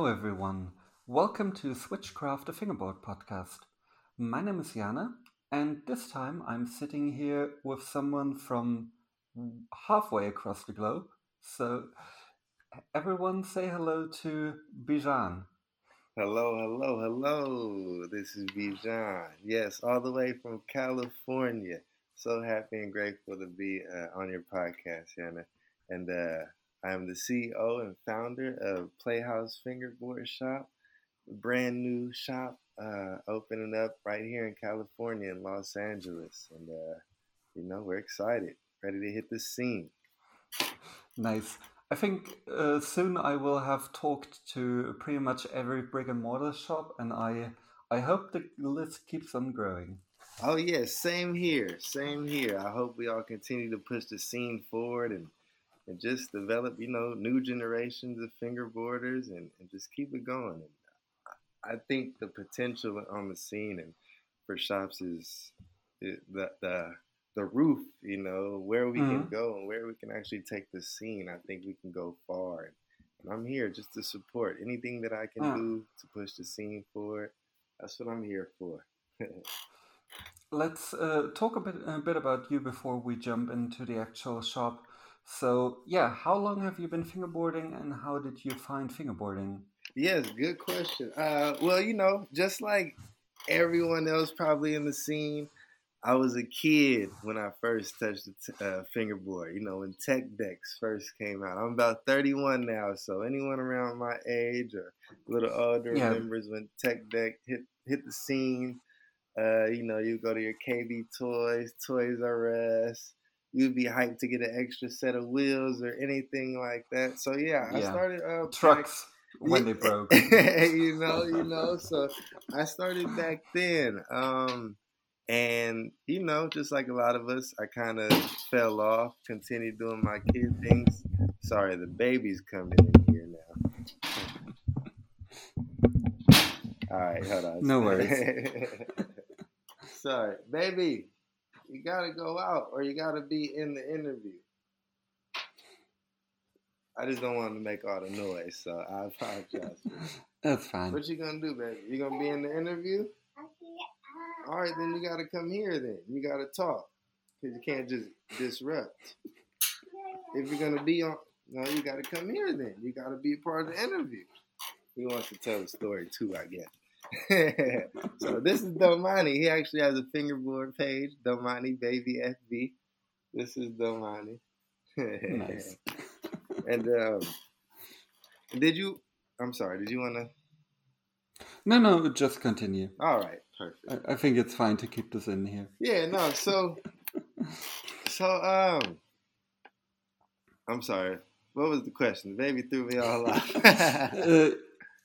Hello, everyone. Welcome to Switchcraft, a fingerboard podcast. My name is Jana, and this time I'm sitting here with someone from halfway across the globe. So, everyone say hello to Bijan. Hello, hello, hello. This is Bijan. Yes, all the way from California. So happy and grateful to be uh, on your podcast, Jana. And uh, I'm the CEO and founder of Playhouse Fingerboard Shop, a brand new shop uh, opening up right here in California in Los Angeles. And, uh, you know, we're excited, ready to hit the scene. Nice. I think uh, soon I will have talked to pretty much every brick and mortar shop, and I I hope the list keeps on growing. Oh yeah, same here, same here. I hope we all continue to push the scene forward and and just develop, you know, new generations of fingerboarders and, and just keep it going. And I think the potential on the scene and for shops is the the the roof, you know, where we mm-hmm. can go and where we can actually take the scene. I think we can go far. And I'm here just to support anything that I can mm. do to push the scene forward. That's what I'm here for. Let's uh, talk a bit a bit about you before we jump into the actual shop. So, yeah, how long have you been fingerboarding and how did you find fingerboarding? Yes, good question. Uh, well, you know, just like everyone else probably in the scene, I was a kid when I first touched the t- uh, fingerboard. You know, when tech decks first came out. I'm about 31 now, so anyone around my age or a little older yeah. remembers when tech deck hit hit the scene. Uh, you know, you go to your KB Toys, Toys R Us, you'd be hyped to get an extra set of wheels or anything like that. So yeah, yeah. I started uh, trucks back, when they broke. you know, you know. So I started back then, um, and you know, just like a lot of us, I kind of fell off. Continued doing my kid things. Sorry, the baby's coming in here now. All right, hold on. No worries. Sorry, baby. You gotta go out or you gotta be in the interview. I just don't want to make all the noise, so I apologize. That's fine. What you gonna do, baby? You gonna be in the interview? All right, then you gotta come here. Then you gotta talk because you can't just disrupt. If you're gonna be on, no, you gotta come here. Then you gotta be a part of the interview. He wants to tell a story too, I guess. so this is Domani. He actually has a fingerboard page, Domani Baby FB. This is Domani. nice. and um, did you? I'm sorry. Did you want to? No, no. Just continue. All right. Perfect. I, I think it's fine to keep this in here. Yeah. No. So. so um. I'm sorry. What was the question? The baby threw me all off. uh,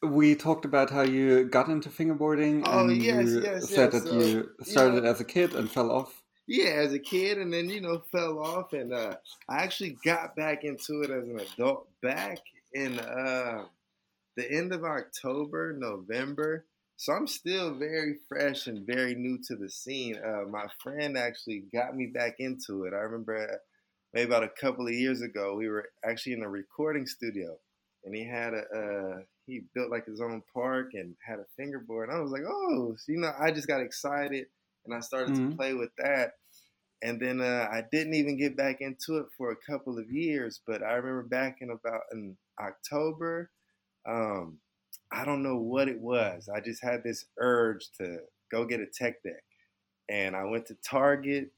we talked about how you got into fingerboarding oh, and yes, you yes, said yes. that you started as a kid and fell off. Yeah, as a kid, and then you know fell off, and uh, I actually got back into it as an adult back in uh, the end of October, November. So I'm still very fresh and very new to the scene. Uh, my friend actually got me back into it. I remember uh, maybe about a couple of years ago, we were actually in a recording studio, and he had a, a he built like his own park and had a fingerboard. And I was like, oh, so, you know, I just got excited and I started mm-hmm. to play with that. And then uh, I didn't even get back into it for a couple of years. But I remember back in about in October, um, I don't know what it was. I just had this urge to go get a tech deck. And I went to Target,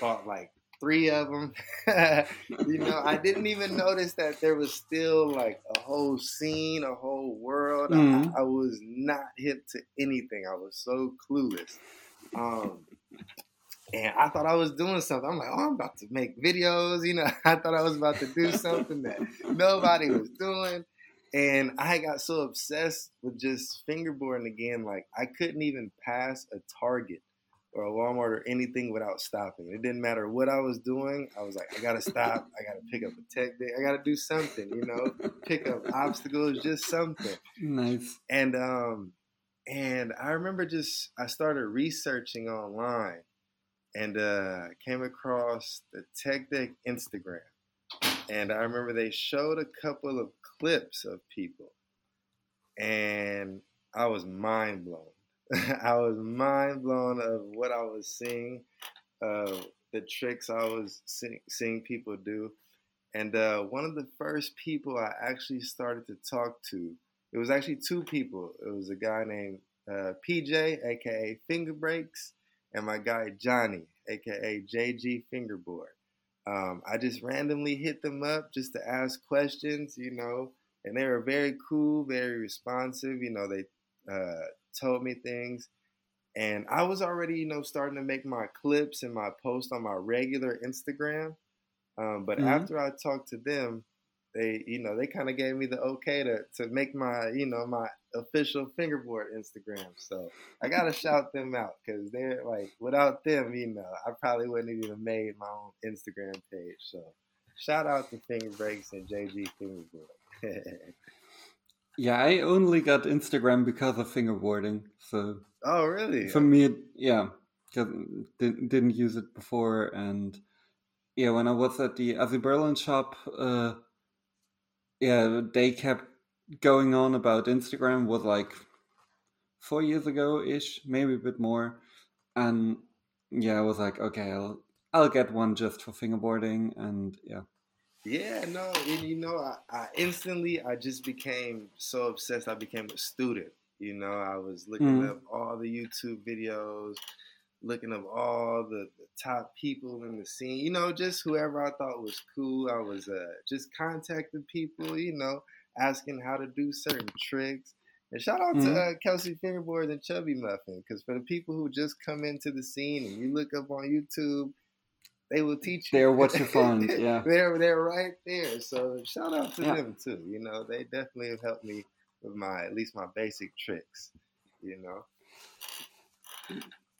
bought like three of them. you know, I didn't even notice that there was still like a whole scene, a whole world. Mm-hmm. I, I, was not hip to anything. I was so clueless. Um, and I thought I was doing something. I'm like, oh, I'm about to make videos. You know, I thought I was about to do something that nobody was doing. And I got so obsessed with just fingerboarding again, like I couldn't even pass a target or a Walmart or anything without stopping. It didn't matter what I was doing. I was like, I gotta stop. I gotta pick up a tech deck. I gotta do something, you know, pick up obstacles, just something. Nice. And um, and I remember just I started researching online, and uh, came across the Tech Deck Instagram, and I remember they showed a couple of clips of people and I was mind blown. I was mind blown of what I was seeing, uh, the tricks I was seeing, seeing people do. And uh, one of the first people I actually started to talk to, it was actually two people. It was a guy named uh, PJ, aka Finger Breaks, and my guy Johnny, aka JG Fingerboard. Um, I just randomly hit them up just to ask questions, you know, and they were very cool, very responsive. You know, they uh, told me things. And I was already, you know, starting to make my clips and my post on my regular Instagram. Um, but mm-hmm. after I talked to them, they, you know, they kind of gave me the okay to, to make my, you know, my official fingerboard Instagram. So I got to shout them out because they're like, without them, you know, I probably wouldn't have even made my own Instagram page. So shout out to Finger Breaks and JG Fingerboard. Yeah, I only got Instagram because of fingerboarding. So oh, really? For me, yeah, didn't didn't use it before, and yeah, when I was at the Aussie Berlin shop, uh, yeah, they kept going on about Instagram. Was like four years ago ish, maybe a bit more, and yeah, I was like, okay, I'll I'll get one just for fingerboarding, and yeah. Yeah, no, and you know, I, I, instantly I just became so obsessed. I became a student. You know, I was looking mm. up all the YouTube videos, looking up all the, the, top people in the scene. You know, just whoever I thought was cool. I was uh, just contacting people. You know, asking how to do certain tricks. And shout out mm. to uh, Kelsey Fingerboard and Chubby Muffin, because for the people who just come into the scene and you look up on YouTube they will teach you. They're what you find. Yeah, they're they're right there. So shout out to yeah. them too. You know, they definitely have helped me with my at least my basic tricks. You know.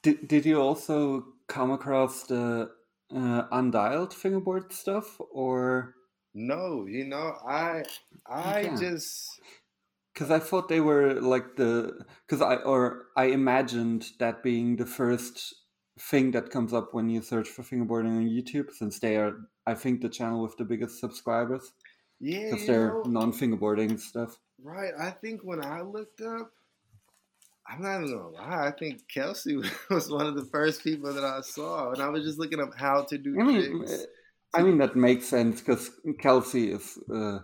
Did Did you also come across the uh, undialed fingerboard stuff or? No, you know, I I yeah. just because I thought they were like the because I or I imagined that being the first thing that comes up when you search for fingerboarding on YouTube, since they are, I think, the channel with the biggest subscribers. Yeah, because they're non-fingerboarding stuff. Right. I think when I looked up, I'm not even gonna lie. I think Kelsey was one of the first people that I saw, and I was just looking up how to do. I mean, I mean that makes sense because Kelsey is uh,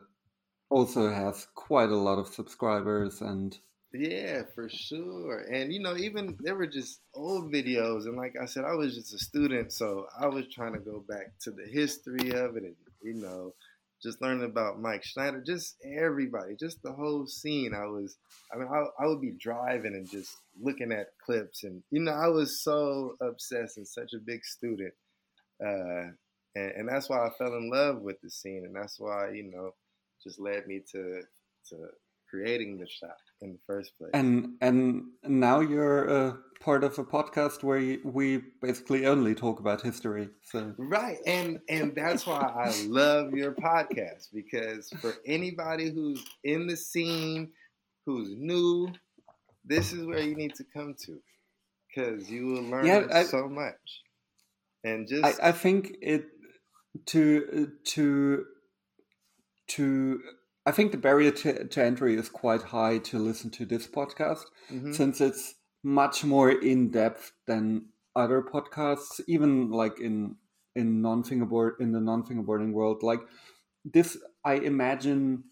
also has quite a lot of subscribers and yeah, for sure. And you know, even there were just old videos, and like I said, I was just a student, so I was trying to go back to the history of it, and you know, just learning about Mike Schneider, just everybody, just the whole scene. I was, I mean, I, I would be driving and just looking at clips, and you know, I was so obsessed and such a big student, uh, and, and that's why I fell in love with the scene, and that's why you know, just led me to to creating the shop in the first place. And and now you're a part of a podcast where we basically only talk about history. So right, and and that's why I love your podcast because for anybody who's in the scene, who's new, this is where you need to come to because you will learn yeah, I, so much. And just I, I think it to to to I think the barrier to, to, entry is quite high to listen to this podcast mm-hmm. since it's much more in depth than other podcasts, even like in in non fingerboard in the non fingerboarding world. Like this, I imagine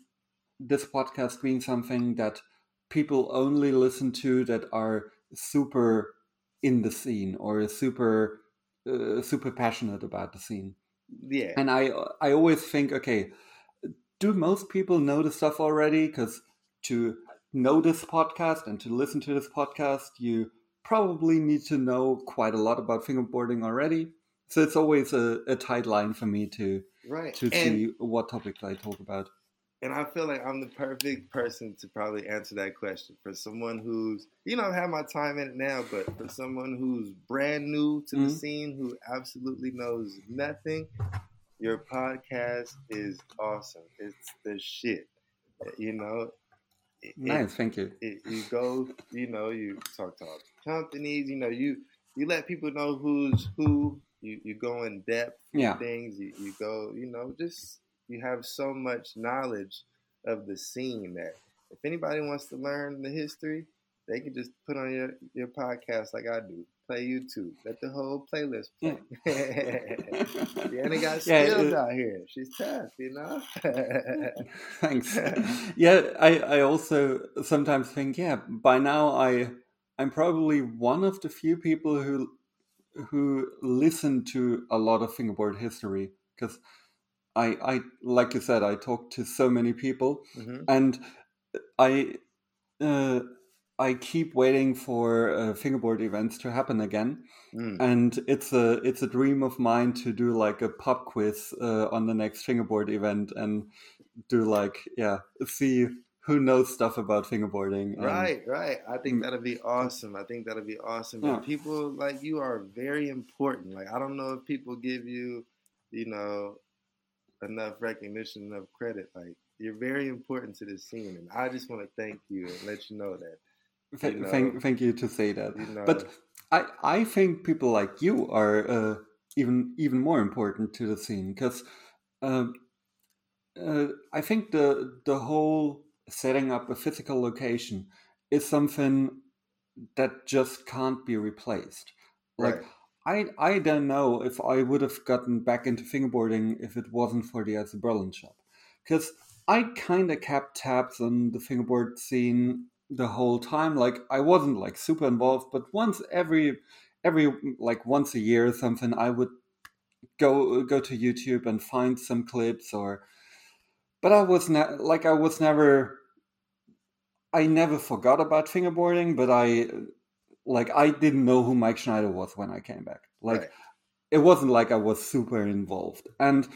this podcast being something that people only listen to that are super in the scene or super uh, super passionate about the scene. Yeah, and I I always think okay do most people know the stuff already? Because to know this podcast and to listen to this podcast, you probably need to know quite a lot about fingerboarding already. So it's always a, a tight line for me to right. to and, see what topics I talk about. And I feel like I'm the perfect person to probably answer that question for someone who's, you know, I have my time in it now, but for someone who's brand new to mm-hmm. the scene, who absolutely knows nothing, your podcast is awesome. It's the shit. You know. It, nice, thank you. It, you go, you know, you talk to all companies. You know, you you let people know who's who. You you go in depth. Yeah. Things you, you go. You know, just you have so much knowledge of the scene that if anybody wants to learn the history, they can just put on your, your podcast like I do. Play YouTube. Let the whole playlist play. Yeah. Deanna got skills yeah, out here. She's tough, you know? Thanks. Yeah, I, I also sometimes think, yeah, by now I I'm probably one of the few people who who listen to a lot of fingerboard history because I, I like you said, I talk to so many people, mm-hmm. and I uh, I keep waiting for uh, fingerboard events to happen again, mm. and it's a it's a dream of mine to do like a pop quiz uh, on the next fingerboard event and do like yeah see who knows stuff about fingerboarding. And, right, right. I think mm. that'd be awesome. I think that'd be awesome. Yeah. People like you are very important. Like I don't know if people give you, you know, enough recognition, enough credit. Like you're very important to this scene, and I just want to thank you and let you know that. You know, thank, thank you to say that. You know, but I, I think people like you are uh, even even more important to the scene because um, uh, I think the the whole setting up a physical location is something that just can't be replaced. Like right. I I don't know if I would have gotten back into fingerboarding if it wasn't for the Berlin shop. Because I kind of kept tabs on the fingerboard scene the whole time. Like I wasn't like super involved, but once every every like once a year or something, I would go go to YouTube and find some clips or. But I was not like I was never. I never forgot about fingerboarding, but I like I didn't know who Mike Schneider was when I came back. Like right. it wasn't like I was super involved. And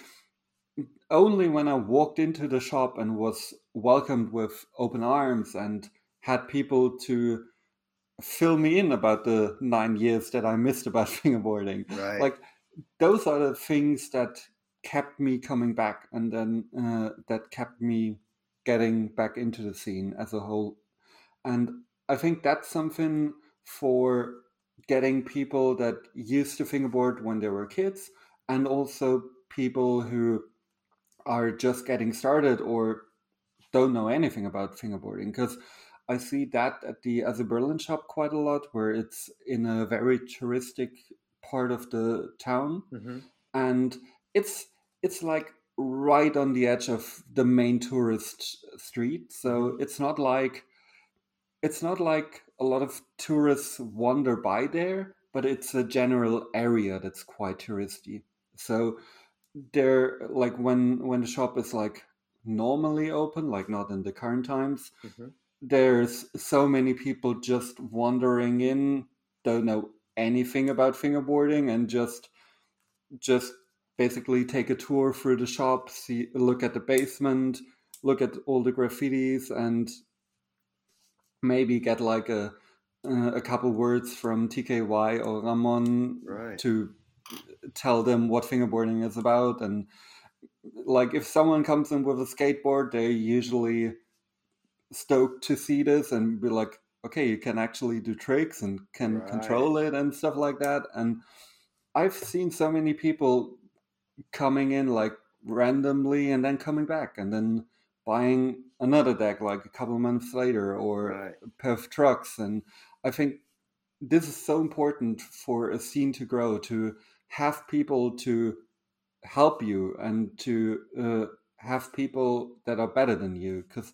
only when I walked into the shop and was welcomed with open arms and had people to fill me in about the nine years that I missed about fingerboarding. Right. Like those are the things that kept me coming back and then uh, that kept me getting back into the scene as a whole. And I think that's something for getting people that used to fingerboard when they were kids and also people who are just getting started or don't know anything about fingerboarding because I see that at the as a Berlin shop quite a lot where it's in a very touristic part of the town mm-hmm. and it's it's like right on the edge of the main tourist street so mm-hmm. it's not like it's not like a lot of tourists wander by there, but it's a general area that's quite touristy. So there, like when when the shop is like normally open, like not in the current times, mm-hmm. There's so many people just wandering in, don't know anything about fingerboarding, and just just basically take a tour through the shop, see look at the basement, look at all the graffitis, and maybe get like a uh, a couple words from TKY or Ramon right. to tell them what fingerboarding is about and like if someone comes in with a skateboard they're usually stoked to see this and be like okay you can actually do tricks and can right. control it and stuff like that and i've seen so many people coming in like randomly and then coming back and then buying another deck like a couple months later or right. a pair of trucks and i think this is so important for a scene to grow to have people to help you and to uh, have people that are better than you because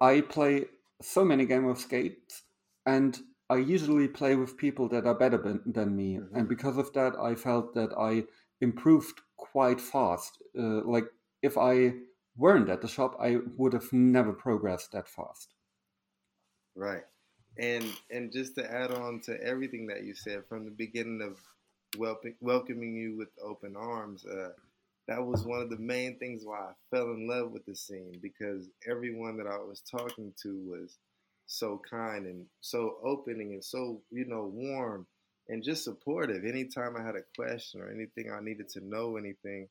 i play so many game of skates and i usually play with people that are better than me mm-hmm. and because of that i felt that i improved quite fast uh, like if i weren't at the shop, I would have never progressed that fast. Right. And and just to add on to everything that you said from the beginning of welcoming welcoming you with open arms, uh, that was one of the main things why I fell in love with the scene because everyone that I was talking to was so kind and so opening and so you know warm and just supportive. Anytime I had a question or anything I needed to know anything,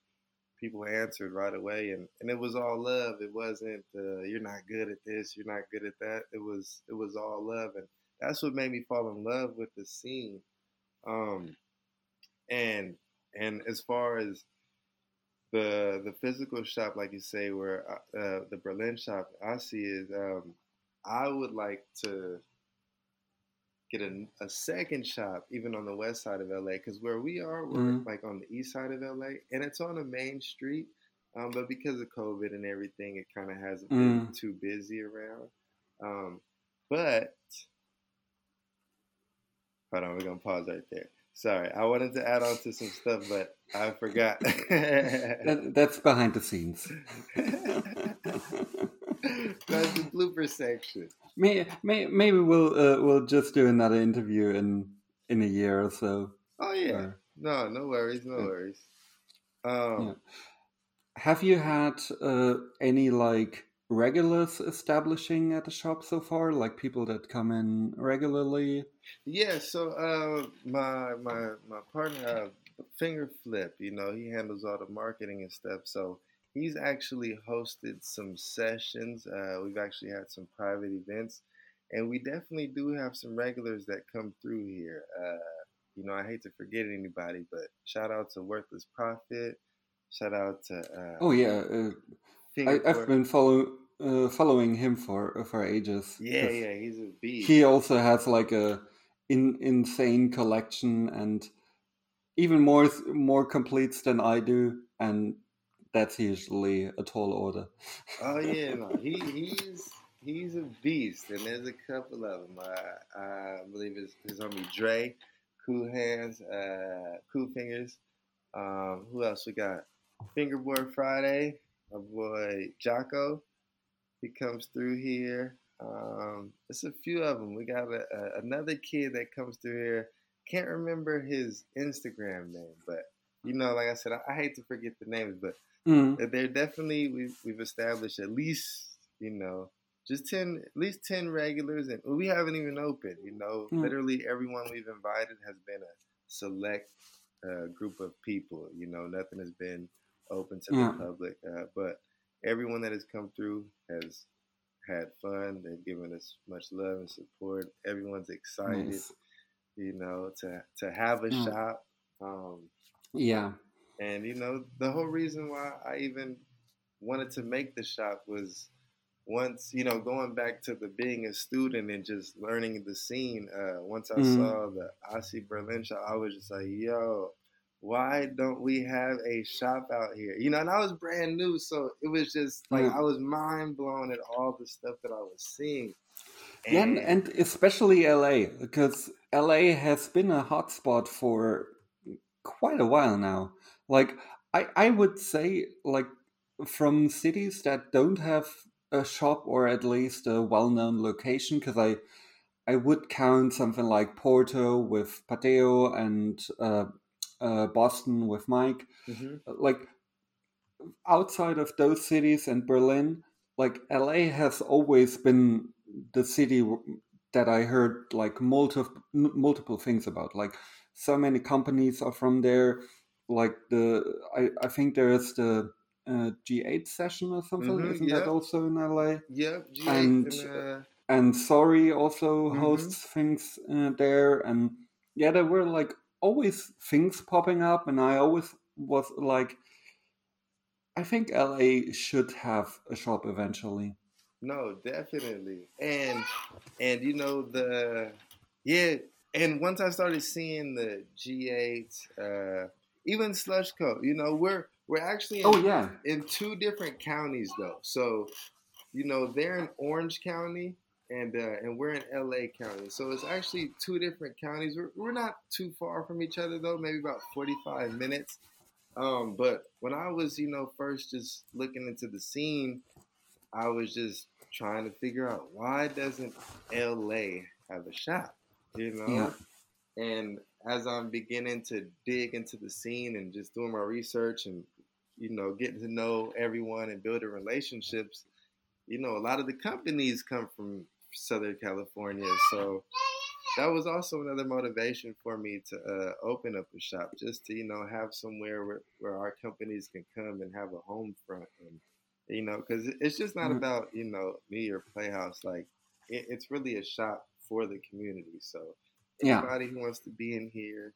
people answered right away, and, and it was all love. It wasn't uh, you're not good at this, you're not good at that. It was it was all love, and that's what made me fall in love with the scene. Um, and and as far as the the physical shop, like you say, where uh, uh, the Berlin shop I see is, um, I would like to get a, a, second shop even on the west side of LA because where we are, we're mm. like on the east side of LA, and it's on a main street. Um, but because of COVID and everything, it kind of hasn't been mm. too busy around. Um, but hold on, we're gonna pause right there. Sorry, I wanted to add on to some stuff, but I forgot. that, that's behind the scenes. that's the blooper section. May, may, maybe we'll uh, we'll just do another interview in in a year or so. Oh yeah, no, no worries, no worries. Um, yeah. Have you had uh, any like regulars establishing at the shop so far? Like people that come in regularly? Yeah. So uh, my my my partner, uh, Finger Flip, you know, he handles all the marketing and stuff. So he's actually hosted some sessions. Uh, we've actually had some private events, and we definitely do have some regulars that come through here. Uh, you know, I hate to forget anybody, but shout out to Worthless Profit. Shout out to. Uh, oh yeah, uh, I, have been follow, uh, following him for for ages. Yeah, yeah, he's a beast. He also has like a in, insane collection and even more more completes than I do, and that's usually a tall order. oh yeah, no, he he's he's a beast, and there's a couple of them. I, I believe his his homie Dre, Cool Hands, uh, Cool Fingers. Um, who else we got? Fingerboard Friday my boy Jocko. He comes through here. Um, it's a few of them. We got a, a, another kid that comes through here. Can't remember his Instagram name, but you know, like I said, I, I hate to forget the names, but mm. they're definitely we've we've established at least you know just ten at least ten regulars, and we haven't even opened. You know, mm. literally everyone we've invited has been a select uh, group of people. You know, nothing has been open to yeah. the public. Uh, but everyone that has come through has had fun. They've given us much love and support. Everyone's excited, nice. you know, to to have a shop. Um, yeah, and you know, the whole reason why I even wanted to make the shop was once you know going back to the being a student and just learning the scene uh, once i mm. saw the Asi berlin shop i was just like yo why don't we have a shop out here? You know, and I was brand new, so it was just like mm. I was mind blown at all the stuff that I was seeing. And, yeah, and, especially LA, because LA has been a hotspot for quite a while now. Like I, I would say, like from cities that don't have a shop or at least a well-known location, because I, I would count something like Porto with Pateo and uh, uh, Boston with Mike. Mm-hmm. Uh, like outside of those cities and Berlin, like LA has always been the city that I heard like multiple multiple things about. Like so many companies are from there. Like the I, I think there's the uh, G8 session or something. Mm-hmm, Isn't that also in LA? Yeah, G8 and and, uh... and Sorry also mm-hmm. hosts things uh, there. And yeah, there were like always things popping up, and I always was like, I think LA should have a shop eventually. No, definitely, and and you know the yeah, and once I started seeing the G8, uh, even Slush Slushco, you know, we're we're actually in, oh yeah in two different counties though. So you know they're in Orange County and uh, and we're in LA County, so it's actually two different counties. We're, we're not too far from each other though, maybe about forty five minutes. Um, but when I was, you know, first just looking into the scene, I was just trying to figure out why doesn't LA have a shop, you know? Yeah. And as I'm beginning to dig into the scene and just doing my research and you know getting to know everyone and building relationships, you know, a lot of the companies come from Southern California. So that was also another motivation for me to uh, open up a shop, just to you know have somewhere where, where our companies can come and have a home front, and you know, because it's just not mm-hmm. about you know me or Playhouse. Like it, it's really a shop for the community. So anybody yeah. who wants to be in here,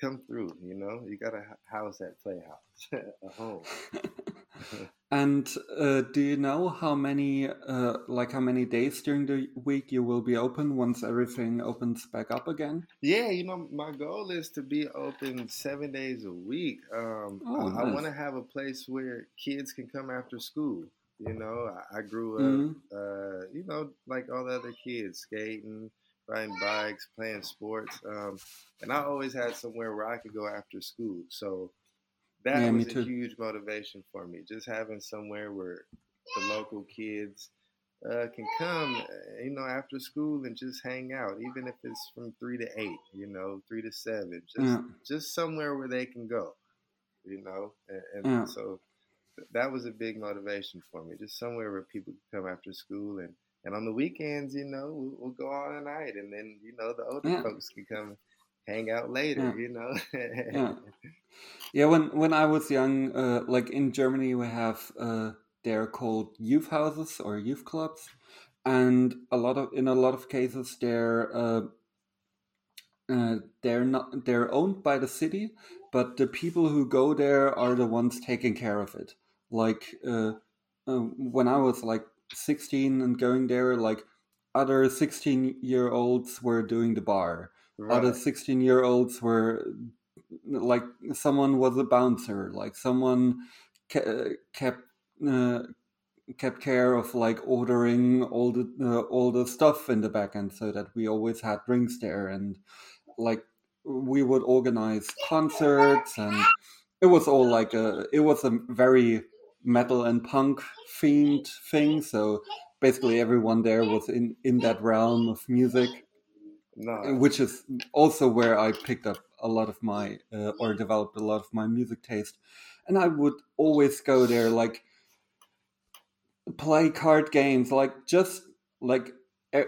come through. You know, you got a house at Playhouse, a home. and uh, do you know how many, uh, like how many days during the week you will be open once everything opens back up again? Yeah, you know, my goal is to be open seven days a week. Um, Oh, I, I want to have a place where kids can come after school. You know, I, I grew up, Mhm. uh, you know, like all the other kids, skating, riding bikes, playing sports, um, and I always had somewhere where I could go after school. So that Yeah, was a huge motivation for me, just having somewhere where the local kids uh, can come, uh, you know, after school and just hang out, even if it's from three to eight, you know, three to seven, just Yeah. just somewhere where they can go, you know, and, and Yeah. so that was a big motivation for me, just somewhere where people can come after school and. And on the weekends, you know, we'll, we'll go all night, and then you know the older folks can come hang out later. Yeah. You know. Yeah. Yeah, when when I was young, uh, like in Germany, we have uh, they're called youth houses or youth clubs, and a lot of in a lot of cases they're uh, uh, they're not they're owned by the city, but the people who go there are the ones taking care of it. Like uh, uh, when I was like sixteen and going there, like other sixteen year olds were doing the bar other 16 year olds were like someone was a bouncer like someone ke- kept uh, kept care of like ordering all the uh, all the stuff in the back end so that we always had drinks there and like we would organize concerts and it was all like a it was a very metal and punk themed thing. So basically everyone there was in in that realm of music No. which is also where I picked up a lot of my uh, or developed a lot of my music taste. And I would always go there, like play card games, like just like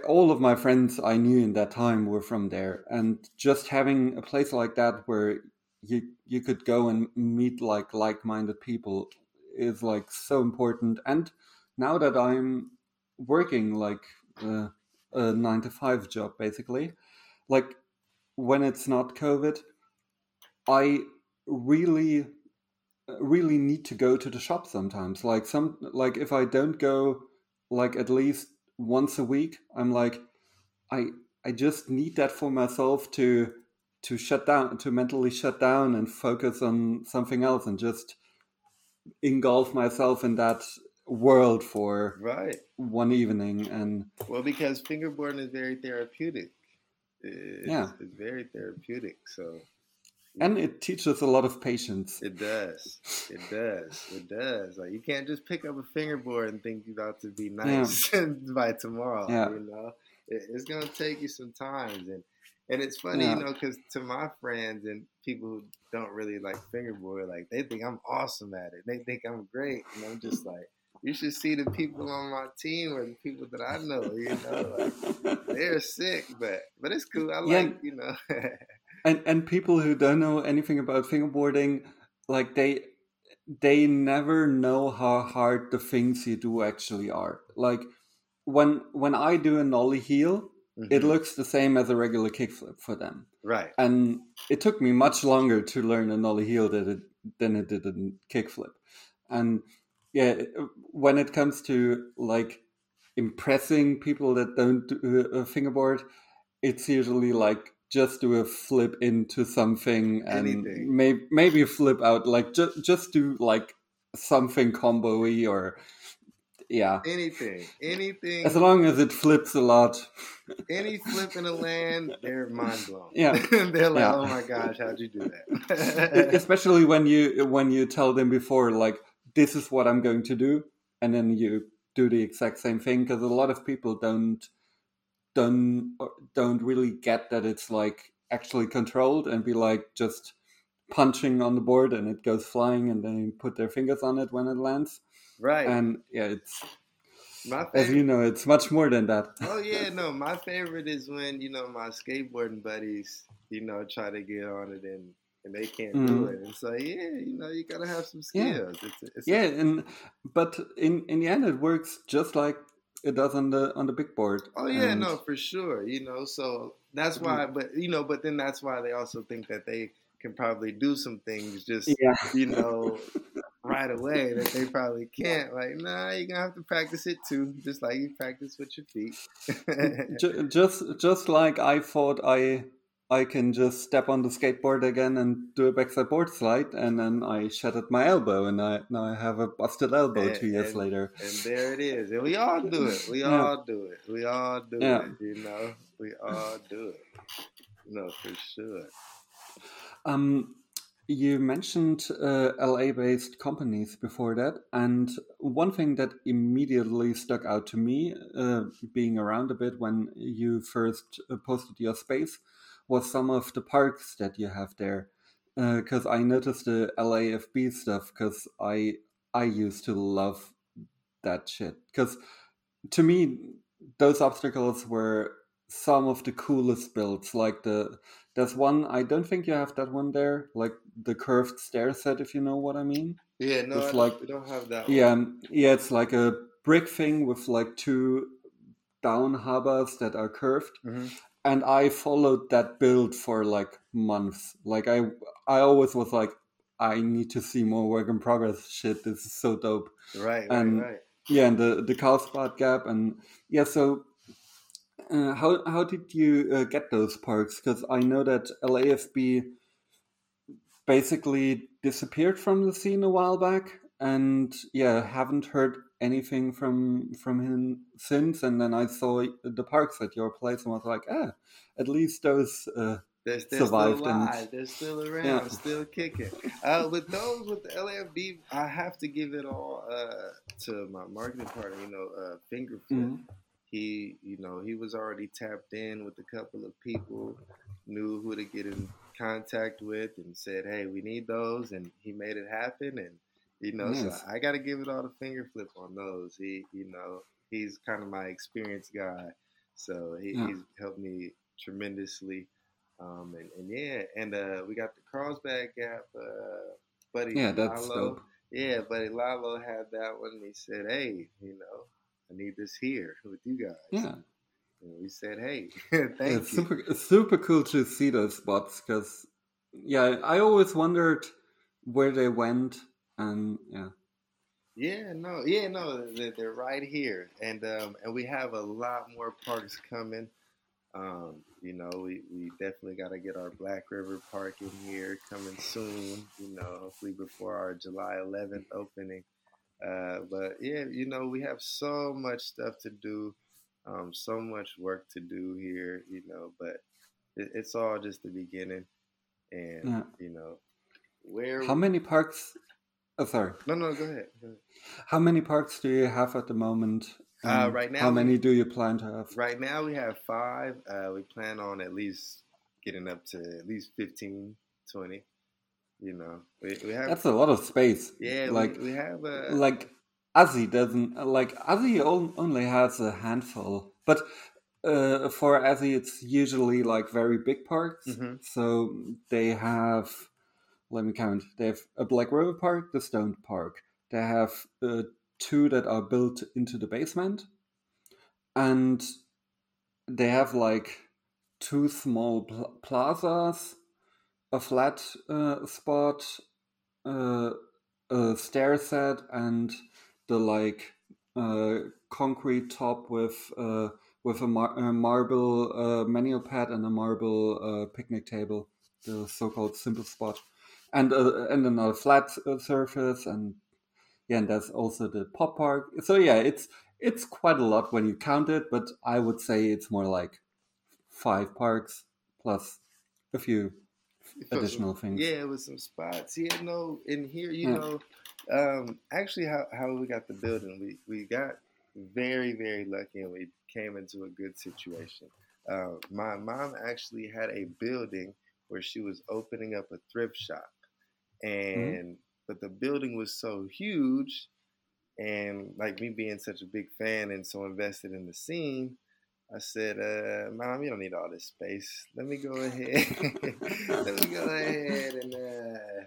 all of my friends I knew in that time were from there, and just having a place like that where you you could go and meet like like-minded people is like so important. And now that I'm working like uh, a nine to five job basically like when it's not covid i really really need to go to the shop sometimes like some like if i don't go like at least once a week i'm like i i just need that for myself to to shut down to mentally shut down and focus on something else and just engulf myself in that world for Right. one evening and Well, because fingerboarding is very therapeutic. It's, Yeah. It's very therapeutic. So and it teaches a lot of patience it does. It does. It does. Like you can't just pick up a fingerboard and think you're about to be nice by tomorrow. Yeah. You know, it, it's gonna take you some times, and and it's funny, Yeah. you know, because to my friends and people who don't really like fingerboard, like they think I'm awesome at it. They think I'm great, and I'm just like. You should see the people on my team or the people that I know. You know, like, they're sick, but but it's cool. I Yeah. like you know. and and people who don't know anything about fingerboarding like they they never know how hard the things you do actually are like when when i do a nollie heel it Mhm. looks the same as a regular kickflip for them right. and it took me much longer to learn a nollie heel than it than it did a kickflip and yeah uh, when it comes to like impressing people that don't do a fingerboard it's usually like just do a flip into something and Anything. maybe maybe flip out like just just do like something combo-y or yeah Anything, anything, as long as it flips a lot any flip in the land, they're mind blown. Yeah. they're like, Yeah. "Oh my gosh, how'd you do that?" especially when you when you tell them before like this is what i'm going to do and then you do the exact same thing because a lot of people don't don't uh, don't really get that it's like actually controlled and be like just punching on the board and it goes flying and then put their fingers on it when it lands right. and yeah it's my as you know it's much more than that oh yeah, no, my favorite is when you know my skateboarding buddies, you know, try to get on it and and they can't do Mhm. it. And so yeah, you know, you gotta have some Yeah. skills. It's, it's yeah and but in in the end it works just like it does on the on the big board Oh yeah, And- no, for sure. You know, so that's why. But you know, but then that's why they also think that they can probably do some things just Yeah. you know right away that they probably can't. Like, nah, you're gonna have to practice it too, just like you practice with your feet. Just just like I thought I I can just step on the skateboard again and do a backside board slide, and then I shattered my elbow, and I now I have a busted elbow And- two years and- later. and there it is. And we all do it. We Yeah. all do it. We all do Yeah. it. You know, we all do it. No, for sure. Um, you mentioned uh, LA-based companies before that, and one thing that immediately stuck out to me, uh, being around a bit when you first uh, posted your space, was some of the parks that you have there. Because I noticed the LAFB stuff, because I I used to love that shit. Because to me, those obstacles were some of the coolest builds. Like the there's one I don't think you have that one there, like the curved stair set, if you know what I mean. Yeah, no, It's I like- we don't have that. Yeah, one. um, yeah, it's like a brick thing with like two down harbors that are curved. Mhm. And I followed that build for like months. Like I I always was like, I need to see more work in progress shit. This is so dope. Right, right, And- right. Yeah, and the the Carlsbad gap and yeah, so uh, how how did you uh, get those parks? Because I know that LAFB basically disappeared from the scene a while back, and yeah, haven't heard anything from from him since. And then I saw the parks at your place and was like, ah, at least those. Uh, They're, they're survived still and- alive. They're still around, Yeah. still kicking. Uh, with those with the LAFB, I have to give it all uh, to my marketing partner. You know, uh, Fingerflip. mhm. He, you know, he was already tapped in with a couple of people, knew who to get in contact with, and said, "Hey, we need those," and he made it happen. And you know, Nice. so I got to give it all the finger flip on those. He, you know, he's kind of my experienced guy, so he, Yeah. he's helped me tremendously. Um, and, and yeah, and uh, we got the Carlsbad Gap, uh, buddy. Yeah, that's Lalo. dope. Yeah, buddy Lalo had that one. He said, "Hey, you know, I need this here with you guys." Yeah. And we said, "Hey, thank it's you." super it's super cool to see those spots because yeah i always wondered where they went and yeah Yeah, no, yeah, no, they're, they're right here, and um, and we have a lot more parks coming. Um, you know, we, we definitely got to get our Black River Park in here coming soon. You know, hopefully before our July 11th opening. Uh, but yeah, you know, we have so much stuff to do, um, so much work to do here. You know, but it, it's all just the beginning, and Yeah. you know, where how many parks oh sorry No, no, go ahead. Go ahead. how many parks do you have at the moment Uh, right now how we- many do you plan to have Right now we have five. Uh, we plan on at least getting up to at least 15, 20. You know, we, we have. that's a lot of space yeah, like we, we have. Uh, like Azzy doesn't like Azzy on- only has a handful, but uh, for Azzy it's usually like very big parks. Mhm. So they have, let me count. They have a Black River Park, the Stone Park. They have uh, two that are built into the basement, and they have like two small pl- plazas, a flat uh, spot, uh, a stair set, and the like uh, concrete top with uh, with a, mar- a marble uh, manual pad and a marble picnic table, the so-called simple spot, and uh, and another flat uh, surface, and yeah, and there's also the pop park. So yeah, it's it's quite a lot when you count it, but I would say it's more like five parks plus a few additional things. Yeah, with some spots. Yeah, no, in here, you Yeah. know, um, actually, how, how we got the building, we, we got very, very lucky and we came into a good situation. Uh, my mom actually had a building where she was opening up a thrift shop. And, but the building was so huge. And like me being such a big fan and so invested in the scene, I said, uh, Mom, you don't need all this space. Let me go ahead. Let me go ahead and uh,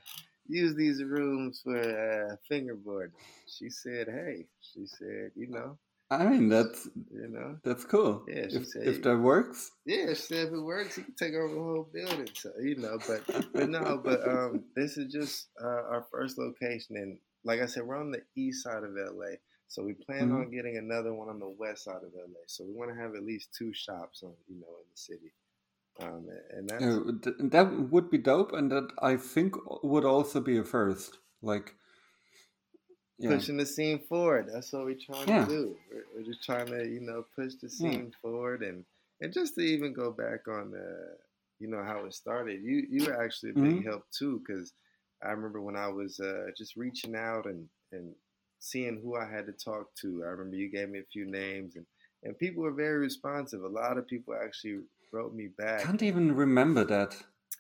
use these rooms for uh, fingerboard. She said, Hey, she said, you know, I mean, that's You know. that's cool. Yeah, if, said- if that works. Yeah, she said if it works, he can take over the whole building. So you know, but but no, but um, this is just uh, our first location, and like I said, we're on the east side of LA. So we plan Mhm. on getting another one on the west side of LA. So we want to have at least two shops on, you know, in the city. Um, and that's that would be dope, and that I think would also be a first. Like, yeah, pushing the scene forward. That's what we're trying Yeah. to do. We're, we're just trying to, you know, push the scene forward, and and just to even go back on the, you know, how it started. You you were actually a big Mhm. help too, because I remember when I was uh, just reaching out and and seeing who I had to talk to. I remember you gave me a few names, and and people were very responsive. A lot of people actually wrote me back. can't even remember that.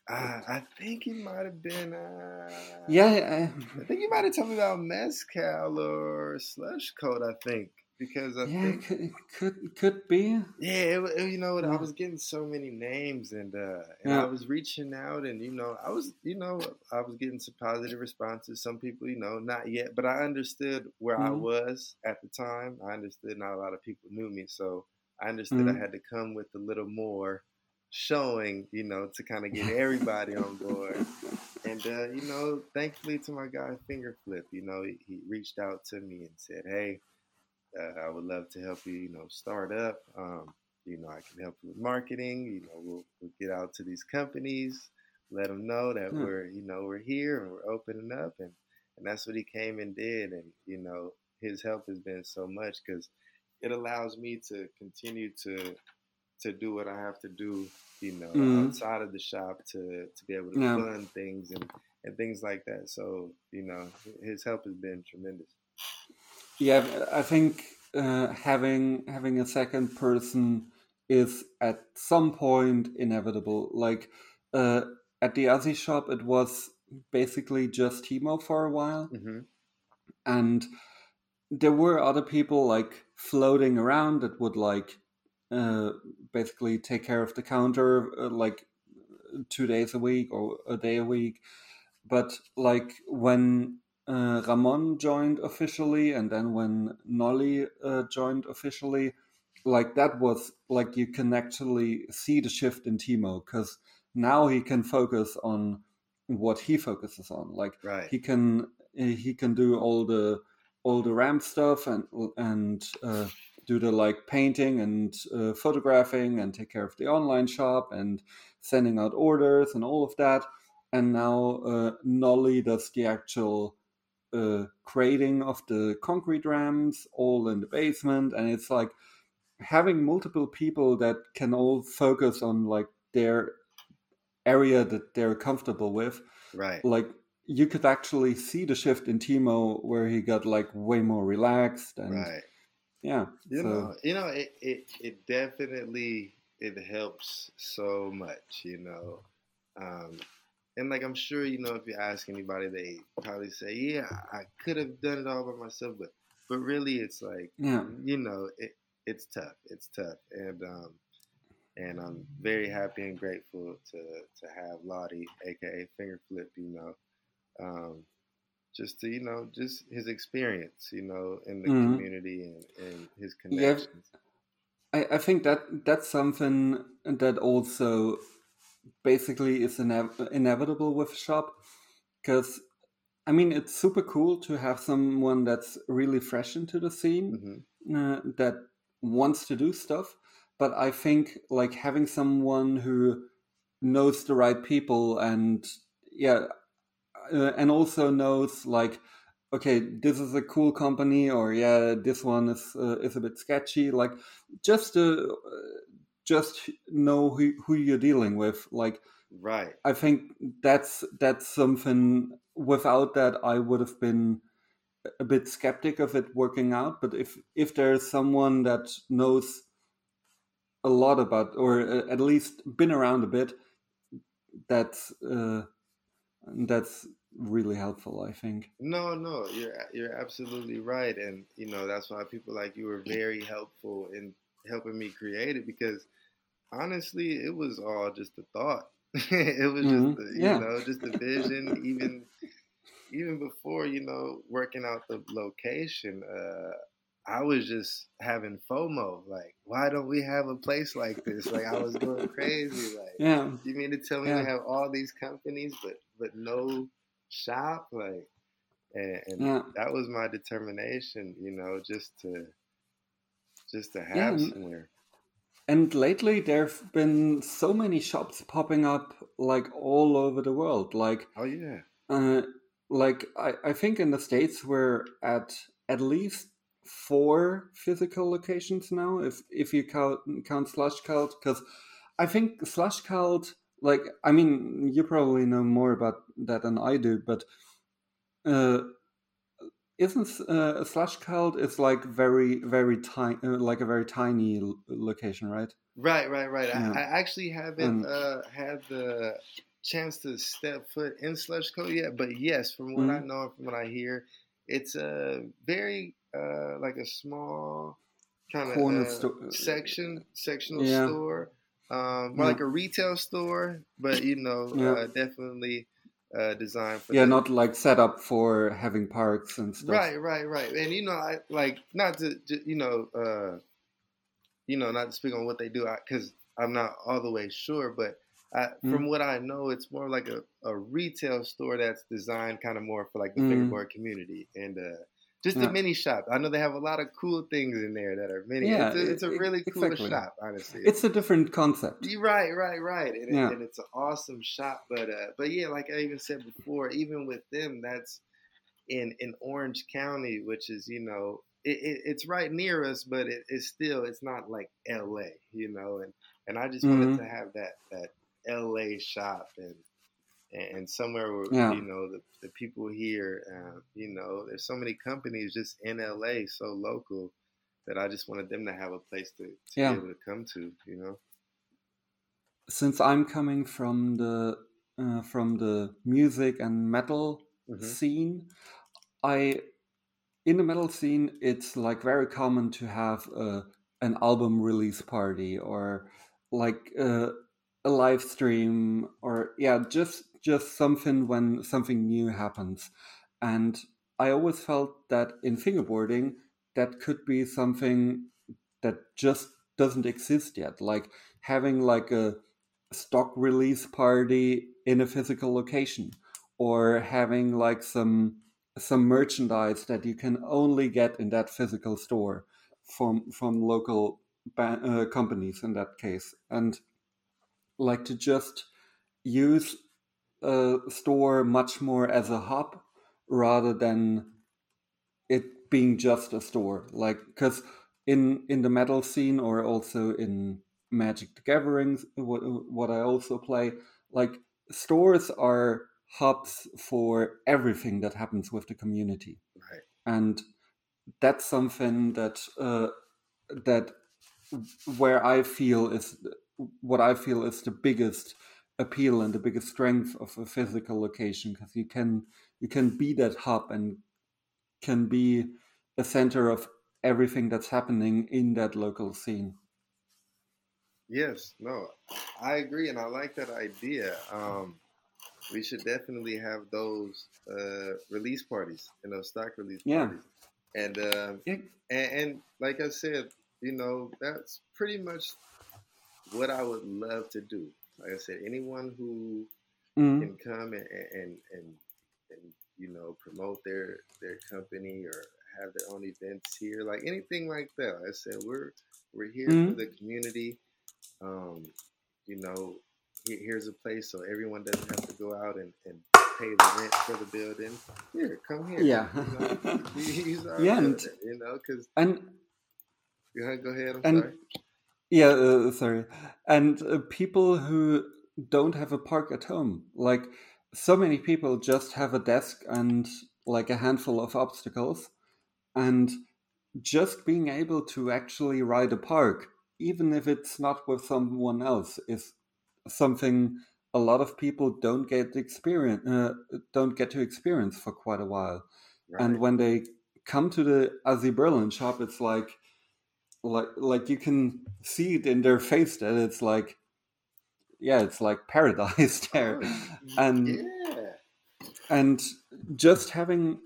Uh, I think it might have been. Uh, Yeah, I think you might have told me about mezcal or Slush Cult. I think because I yeah, think could could could be. yeah, it, wa- you know, what I was getting so many names and uh, and Yeah. I was reaching out and you know I was you know I was getting some positive responses. Some people you know not yet, but I understood where I Mhm. was at the time. I understood not a lot of people knew me, so I understood Mhm. I had to come with a little more showing, you know, to kind of get everybody on board. And uh, you know, thankfully to my guy Fingerflip, you know, he, he reached out to me and said, "Hey, uh, I would love to help you, you know, start up. Um, you know, I can help you with marketing. You know, we'll, we'll get out to these companies, let them know that Hmm. we're, you know, we're here and we're opening up, and and that's what he came and did. And you know, his help has been so much because it allows me to continue to to do what I have to do, you know, Mhm. outside of the shop to to be able to Yeah. fund things and and things like that. So you know, his help has been tremendous. Yeah, I think uh, having having a second person is at some point inevitable. Like uh, at the Aussie shop, it was basically just Timo for a while, hmm and there were other people like floating around that would like uh, basically take care of the counter uh, like two days a week or a day a week. But like when uh, Ramon joined officially, and then when Nolly uh, joined officially, like that was like you can actually see the shift in Timo because now he can focus on what he focuses on. Like Right. he can he can do all the all the ramp stuff and and uh, do the like painting and uh, photographing and take care of the online shop and sending out orders and all of that and now uh, Nolly does the actual uh, creating of the concrete ramps all in the basement and it's like having multiple people that can all focus on like their area that they're comfortable with Right. like you could actually see the shift in Timo where he got like way more relaxed and Right. Yeah You so know, you know, it, it, it definitely it helps so much, you know. Um, and like I'm sure, you know, if you ask anybody, they probably say, "Yeah, I could have done it all by myself," but but really, it's like yeah you know, it it's tough. It's tough, and um, and I'm very happy and grateful to to have Lottie, aka Fingerflip, you know, um, just to you know, just his experience, you know, in the Mhm. community and, and his Yeah. connections. I, I think that that's something that also basically is ine- inevitable with shop because I mean it's super cool to have someone that's really fresh into the scene hmm uh, that wants to do stuff but i think like having someone who knows the right people and yeah uh, and also knows like okay this is a cool company or yeah this one is uh, is a bit sketchy like just uh, just know who, who you're dealing with like Right. I think that's that's something. Without that, I would have been a bit skeptic of it working out. But if if there's someone that knows a lot about, or uh, at least been around a bit, that's uh, that's really helpful. I think. No, no, you're you're absolutely right, and you know that's why people like you were very helpful in helping me create it because honestly, it was all just a thought. it was Mhm, just a, you yeah. know just a vision. even even before you know working out the location, uh, I was just having FOMO. Like, why don't we have a place like this? Like, I was going crazy. Like, yeah. You mean to tell me Yeah. we have all these companies, but but no shop? Like, and, and Yeah. that was my determination. You know, just to just to have Yeah, somewhere. And lately, there've been so many shops popping up like all over the world. Like, Oh yeah. uh, like I, I think in the states we're at at least four physical locations now, if if you count count Slush Cult, because I think Slush Cult, like I mean, you probably know more about that than I do, but uh, isn't uh, Slush Cult is like very very tiny, uh, like a very tiny location, right? Right, right, right. Yeah. I, I actually haven't uh, had the chance to step foot in Slush Cult yet, but yes, from what I Mhm. know from what I hear, it's a very uh, like a small kind of Corner uh, sto- section, sectional Yeah. store, um, more Yeah. like a retail store, but you know, Yeah. uh, definitely uh, designed for Yeah, the- not like set up for having parks and stuff. Right, right, right. And you know, I like not to, you know, uh, you know, not to speak on what they do because I'm not all the way sure, but I, Mm. from what I know, it's more like a, a retail store that's designed kind of more for like the Mm. fingerboard community and uh, just a mini shop. I know they have a lot of cool things in there that are mini. Yeah, it's a, it's a really cool exactly. shop, honestly. It's a different concept. You're right, right, right, and, Yeah. and it's an awesome shop. But uh, but yeah, like I even said before, even with them, that's in in Orange County, which is you know it, it, it's right near us, but it, it's still it's not like L.A. You know, and and I just wanted Mhm. to have that that L.A. shop and and somewhere where Yeah. you know the, the people here, uh, you know, there's so many companies just in L.A. so local that I just wanted them to have a place to, to Yeah. be able to come to, you know. Since I'm coming from the uh, from the music and metal Mhm. scene, I in the metal scene it's like very common to have a, an album release party or like uh, a live stream or yeah just just something when something new happens. And i always felt that in fingerboarding that could be something that just doesn't exist yet. Like having like a stock release party in a physical location or having like some some merchandise that you can only get in that physical store from from local ba- uh, companies in that case. And like to just use a store much more as a hub rather than it being just a store like because in in the metal scene or also in magic the gatherings what, what i also play like stores are hubs for everything that happens with the community Right. and that's something that uh, that where I feel is what I feel is the biggest appeal and the biggest strength of a physical location because you can you can be that hub and can be a center of everything that's happening in that local scene. Yes, no, I agree, and I like that idea. Um, we should definitely have those uh, release parties, you know, stock release Yeah. parties, and, um, Yeah. and and like I said, you know, that's pretty much what I would love to do. Like I said, anyone who Mhm. can come and and and, and you know promote their their company or have their own events here, like anything like that. Like I said we're we're here for Mhm. the community. Um, you know, here, here's a place so everyone doesn't have to go out and, and pay the rent for the building. Here, come here. Yeah. you know, Yeah, and- you know, because And go ahead, go ahead. I'm And- sorry. Yeah, uh, sorry. And uh, people who don't have a park at home, like so many people just have a desk and like a handful of obstacles, and just being able to actually ride a park, even if it's not with someone else, is something a lot of people don't get experience uh, don't get to experience for quite a while. Right. And when they come to the Azzy Berlin shop, it's like, like, like you can see it in their face that it's like, yeah, it's like paradise there, Oh, and yeah. and just having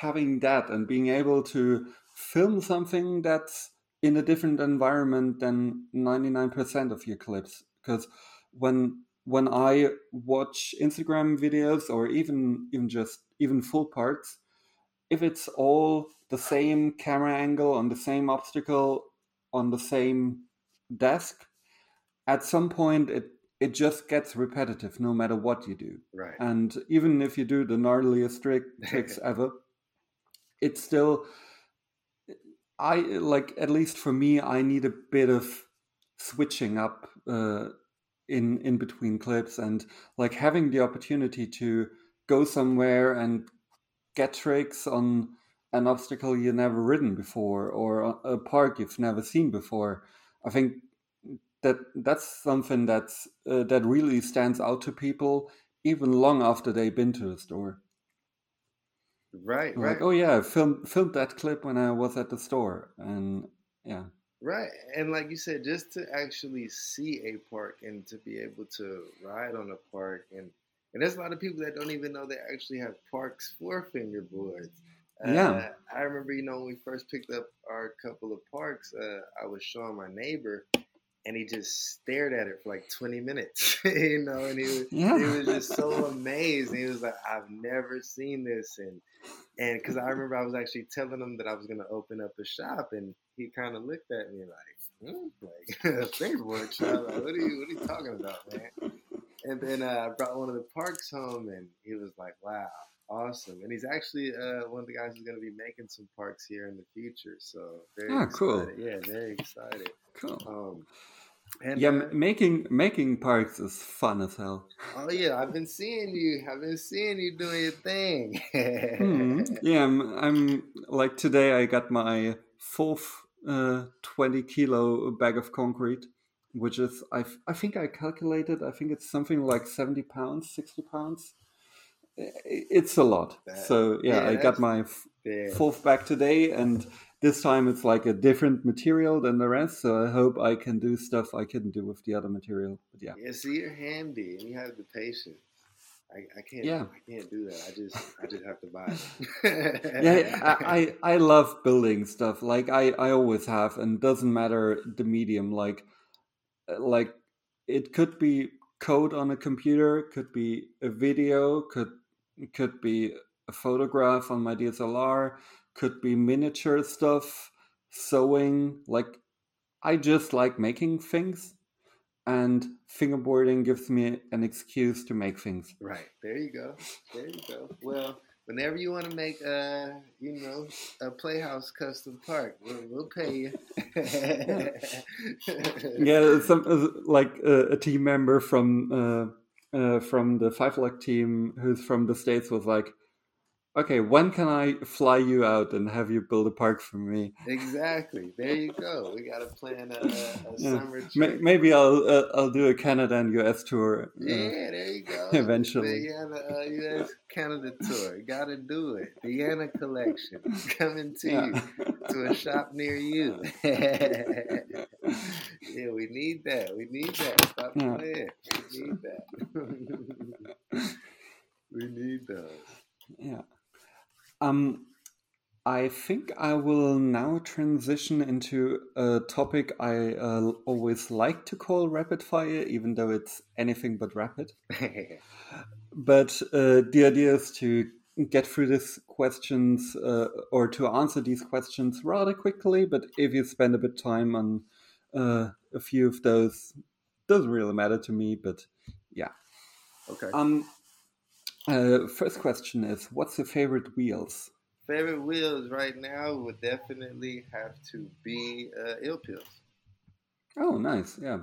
having that and being able to film something that's in a different environment than 99% of your clips because when when I watch Instagram videos or even even just even full parts, if it's all the same camera angle on the same obstacle on the same desk, at some point it it just gets repetitive no matter what you do. Right. And even if you do the gnarliest trick, tricks ever, it's still I like at least for me I need a bit of switching up uh, in in between clips and like having the opportunity to go somewhere and get tricks on an obstacle you've never ridden before or a park you've never seen before. I think that that's something that's uh, that really stands out to people even long after they've been to the store. Right, like, right. oh yeah, I filmed filmed that clip when I was at the store, and yeah, Right. And like you said, just to actually see a park and to be able to ride on a park and and there's a lot of people that don't even know they actually have parks for fingerboards. Yeah. Uh, I remember, you know, when we first picked up our couple of parks, uh, I was showing my neighbor and he just stared at it for like 20 minutes, you know, and he was, Yeah. he was just so amazed. He was like, I've never seen this. And, and because I remember I was actually telling him that I was going to open up a shop and he kind of looked at me like, hmm? like a fingerboard shop. Like, what are you, what are you talking about, man? And then uh, I brought one of the parks home and he was like, wow. Awesome, and he's actually uh, one of the guys who's going to be making some parks here in the future. So very Ah, cool. Yeah, very excited. cool. Um, and yeah, uh, making making parks is fun as hell. oh yeah, I've been seeing you. I've been seeing you doing your thing. Hmm. Yeah, I'm, I'm like today. I got my fourth uh, twenty kilo bag of concrete, which is I I think I calculated. I think it's something like seventy pounds, sixty pounds. It's a lot. That- so yeah, yeah, I got my f- Yeah. fourth back today, and this time it's like a different material than the rest. So I hope I can do stuff I couldn't do with the other material. But yeah, Yeah, see, you're handy and you have the patience. I, I can't. Yeah. I can't do that. I just, I just have to buy it. yeah, I, I I love building stuff. Like I I always have, and doesn't matter the medium. Like uh, like it could be code on a computer, could be a video, could could be a photograph on my DSLR, could be miniature stuff, sewing. Like I just like making things, and fingerboarding gives me an excuse to make things. Right. There you go. There you go. Well, whenever you want to make, uh, you know, a Playhouse custom park, we'll, we'll pay you. yeah, some uh, like uh, a team member from uh, uh, from the Five Luck team who's from the states was like, "Okay, when can I fly you out and have you build a park for me? Exactly. There you go. We got to plan a, a, Yeah. summer trip. Maybe I'll uh, I'll do a Canada and US tour. uh, Yeah, there you go. Eventually. The Yana, uh, US Canada tour. Got to do it. The Yana collection coming to yeah. you to a shop near you. yeah, we need that. We need that. Stop Yeah. playing. We need that. we need those. Yeah. Um, I think I will now transition into a topic I uh, always like to call rapid fire, even though it's anything but rapid. But uh, the idea is to get through these questions uh, or to answer these questions rather quickly. But if you spend a bit of time on uh, a few of those, doesn't really matter to me. But yeah. okay. Um. Uh, first question is, what's your favorite wheels? Favorite wheels right now would definitely have to be uh, ill pills. Oh, nice. Yeah.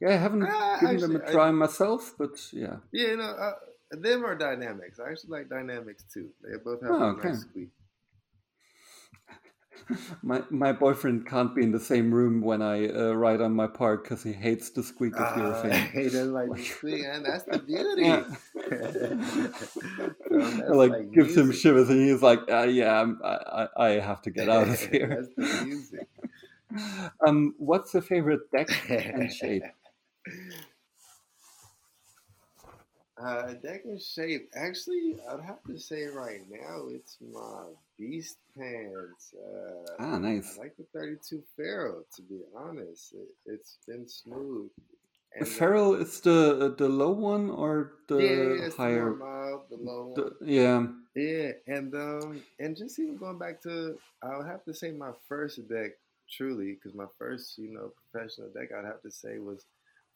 Yeah, I haven't Ah, given them a actually, I- try myself, but yeah. Yeah, you know, uh, them are dynamics. I actually like dynamics too. They both have Oh, a okay. nice squeak. My my boyfriend can't be in the same room when I uh, ride on my park because he hates the squeak of your Ah, thing. he doesn't like the squeak, and that's the beauty. Yeah. So that's like, gives him shivers, and he's like, uh, "Yeah, I'm, I I I have to get out of here." music. um, what's your favorite deck and shape? Uh, deck and shape. Actually, I'd have to say right now it's my Beast Pants. Uh, ah, nice. I like the 32 Pharaoh, to be honest. It, has been smooth. And, Feral is the the low one or the yeah, higher? The, mild, the low the, yeah. Yeah, and um, and just even going back to, I would have to say my first deck, truly, because my first, you know, professional deck, I'd have to say was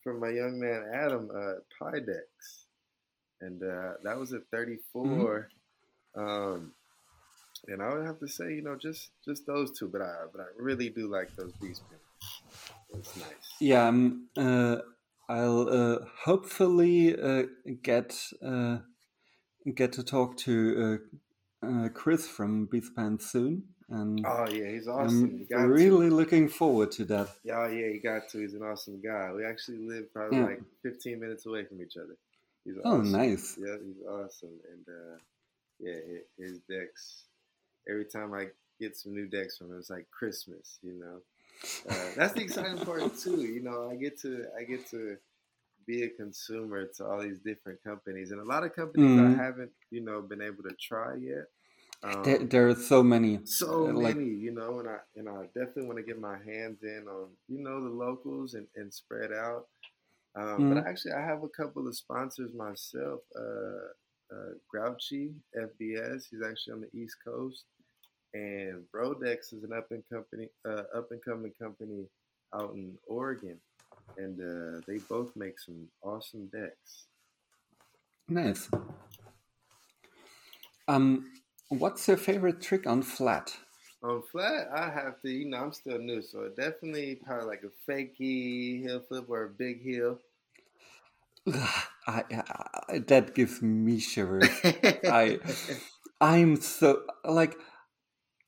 from my young man Adam, uh, Pydex and uh, that was at 34. Mm-hmm. Um, and I would have to say, you know, just just those two, but I but I really do like those beast pins. It's nice. Yeah, um, uh, I'll uh, hopefully uh, get uh, get to talk to uh, Chris from Beastpan soon. And oh yeah, he's awesome. I'm really to. looking forward to that. Yeah, yeah, he got to. He's an awesome guy. We actually live probably yeah. like 15 minutes away from each other. He's oh, awesome. nice. Yeah, he's awesome. And uh, yeah, his decks. Every time I get some new decks from him, it's like Christmas. You know, uh, that's the exciting part too. You know, I get to I get to be a consumer to all these different companies, and a lot of companies mm. I mm-hmm. haven't you know been able to try yet. Um, there, there, are so many, so uh, like, many, you know, and I and I definitely want to get my hands in on you know the locals and, and spread out. Um, mm. But actually, I have a couple of sponsors myself. Uh, uh, Grouchy FBS, he's actually on the East Coast, and Brodex is an up and company, uh, up and coming company out in Oregon, and uh, they both make some awesome decks. Nice. Um, what's your favorite trick on flat? On flat, I have to, you know, I'm still new, so definitely probably like a fakey heel flip or a big heel. I, I, that gives me shivers. I, I'm so like,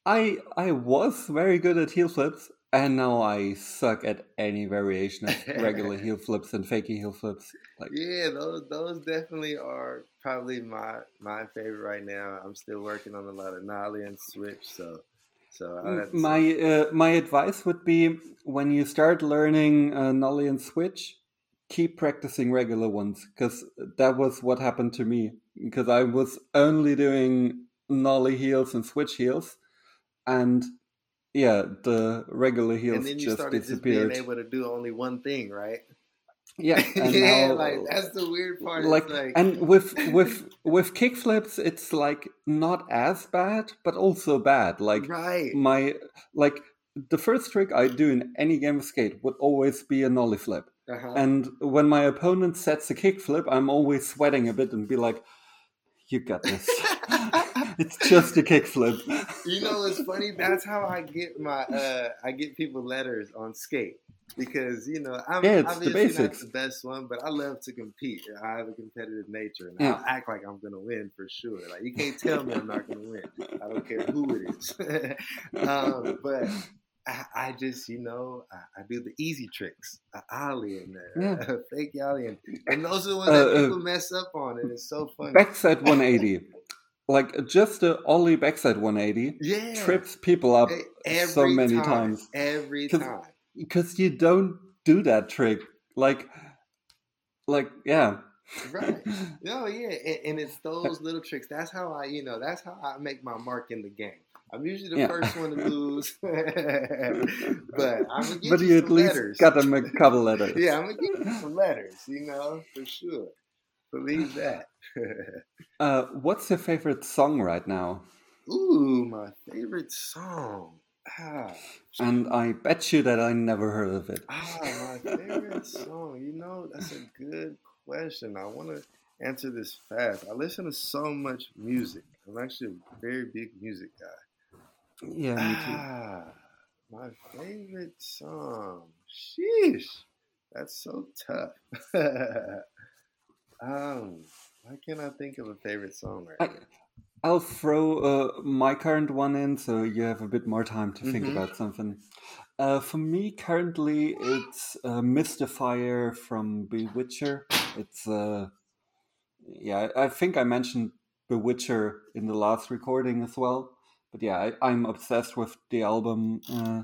I I was very good at heel flips, and now I suck at any variation of regular heel flips and fakey heel flips. Like, yeah, those those definitely are probably my my favorite right now. I'm still working on a lot of nollie and switch, so so my uh, my advice would be when you start learning uh, nollie and switch, keep practicing regular ones because that was what happened to me because I was only doing nollie heels and switch heels, and yeah, the regular heels and then you just started disappeared. Just being able to do only one thing, right? Yeah, yeah, now, like that's the weird part. Like, like, and with with with kickflips, it's like not as bad, but also bad. Like right. my like the first trick I do in any game of skate would always be a nollie flip. Uh-huh. And when my opponent sets a kickflip, I'm always sweating a bit and be like, "You got this." it's just a kickflip. You know, it's funny. That's how I get my uh, I get people letters on skate because you know I'm yeah, it's the not the best one, but I love to compete. I have a competitive nature, and yeah. I'll act like I'm gonna win for sure. Like you can't tell me I'm not gonna win. I don't care who it is. um, but I, I, just, you know, I, I, do the easy tricks, a ollie and yeah. fake ollie, and, and, those are the ones uh, that people uh, mess up on, and it's so funny. Backside 180, like just the ollie backside 180, yeah, trips people up every so many time, times every time because you don't do that trick, like, like yeah. right. No, yeah, and, and, it's those little tricks. That's how I, you know, that's how I make my mark in the game. I'm usually the yeah. first one to lose, but I'm gonna get but you, you at least letters. got them a couple letters. yeah, I'm gonna give you some letters, you know, for sure. Believe that. uh, what's your favorite song right now? Ooh, my favorite song. Ah. And I bet you that I never heard of it. Ah, my favorite song. You know, that's a good question. I want to answer this fast. I listen to so much music. I'm actually a very big music guy. Yeah, me too. Ah, my favorite song. Sheesh. That's so tough. um, why can't I think of a favorite song right I, now? I'll throw uh, my current one in so you have a bit more time to think mm-hmm. about something. Uh, for me, currently, it's uh, Mystifier from Bewitcher. It's, uh, yeah, I think I mentioned Bewitcher in the last recording as well but yeah, I, am obsessed with the album uh,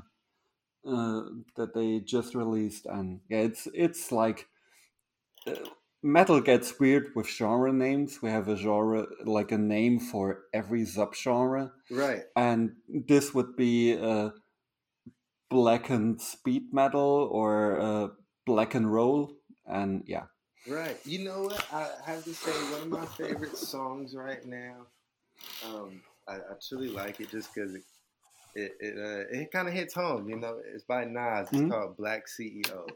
uh, that they just released, and yeah, it's it's like uh, metal gets weird with genre names. We have a genre like a name for every subgenre, Right. and this would be uh, black and speed metal or uh, black and roll, and yeah. Right. You know what? I have to say one of my favorite songs right now. Um, I, I truly like it just because it it it, uh, it kind of hits home. You know, it's by Nas. It's Mhm. called Black CEO.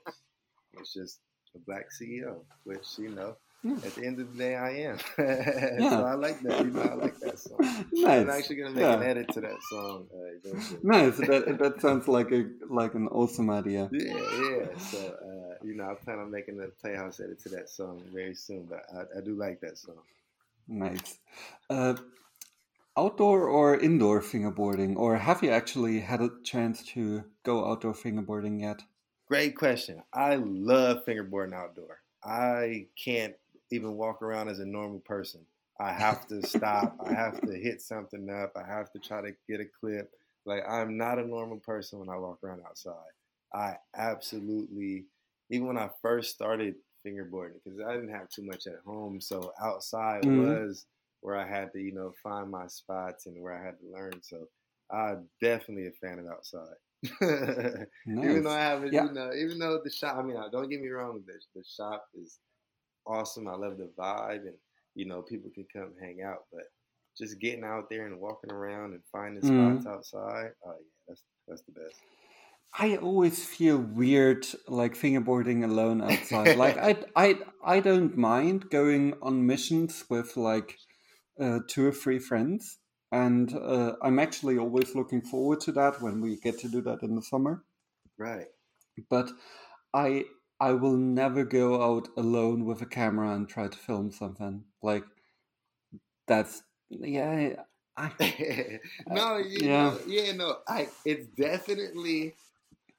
It's just a black CEO, which you know, Yeah. at the end of the day, I am. Yeah. so I like that. You know, I like that song. Nice. I'm actually gonna make Yeah. an edit to that song uh. Nice. That that sounds like a like an awesome idea. Yeah, yeah. So, uh, you know, I plan on making a Playhouse edit to that song very soon, but I, I do like that song. Nice. Uh, outdoor or indoor fingerboarding, or have you actually had a chance to go outdoor fingerboarding yet? Great question. I love fingerboarding outdoor. I can't even walk around as a normal person. I have to stop. I have to hit something up. I have to try to get a clip. Like, I'm not a normal person when I walk around outside. I absolutely, even when I first started fingerboarding, because I didn't have too much at home. So outside Mhm. was where I had to, you know, find my spots and where I had to learn. So I'm definitely a fan of outside. Even though I haven't, Yeah. you know, even though the shop, I mean, uh, don't get me wrong, the, the shop is awesome. I love the vibe and, you know, people can come hang out, but just getting out there and walking around and finding Mhm. spots outside, oh, yeah, that's, that's the best. I always feel weird like fingerboarding alone outside. like I, I, I don't mind going on missions with like uh, two or three friends, and uh, I'm actually always looking forward to that when we get to do that in the summer. Right. But I, I will never go out alone with a camera and try to film something. Like that's yeah. I, no, you yeah. know, yeah, no, I, it's definitely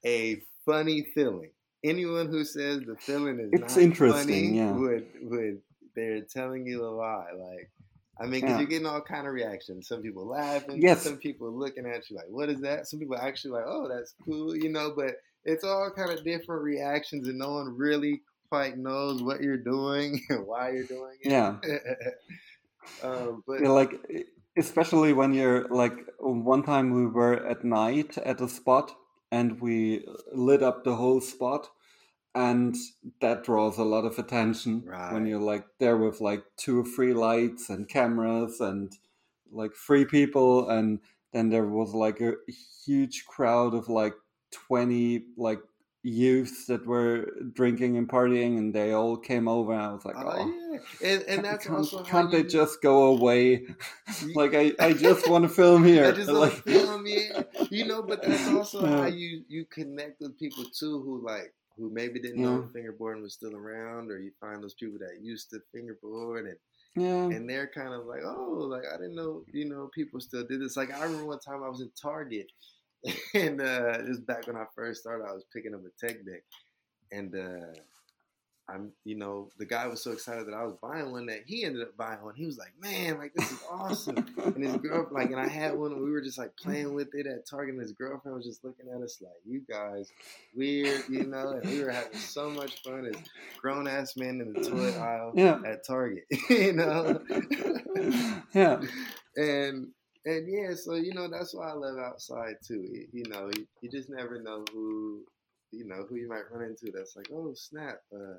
a funny feeling. Anyone who says the feeling is It's not interesting, funny yeah. would would they're telling you a lie. Like, I mean, because Yeah. you're getting all kind of reactions. Some people laughing. Yes. Some people looking at you like, "What is that?" Some people actually like, "Oh, that's cool," you know. But it's all kind of different reactions, and no one really quite knows what you're doing and why you're doing it. yeah. um, but Yeah, like especially when you're like one time we were at night at a spot and we lit up the whole spot and that draws a lot of attention when you're like there with like two or three lights and cameras and like three people and then there was like a huge crowd of like 20 like youths that were drinking and partying and they all came over and I was like Oh oh yeah, and, and that's can't, also can't they you, just go away? like I, I just want to film here. I just like, want to film, yeah. You know, but that's also how you you connect with people too, who like who maybe didn't know fingerboarding was still around, or you find those people that used to fingerboard and yeah, and they're kind of like, oh, like I didn't know, you know, people still did this. Like I remember one time I was in Target, and uh, this is back when I first started. I was picking up a tech deck, and uh, I'm, you know, the guy was so excited that I was buying one that he ended up buying one. He was like, man, like this is awesome. And his girlfriend, like, and I had one, and we were just like playing with it at Target, and his girlfriend was just looking at us like, you guys, weird, you know, and we were having so much fun as grown ass men in the toy aisle yeah, at Target, you know. yeah, and and yeah, so you know that's why I love outside too. You, you know, you, you just never know who you know who you might run into. That's like, oh snap, uh,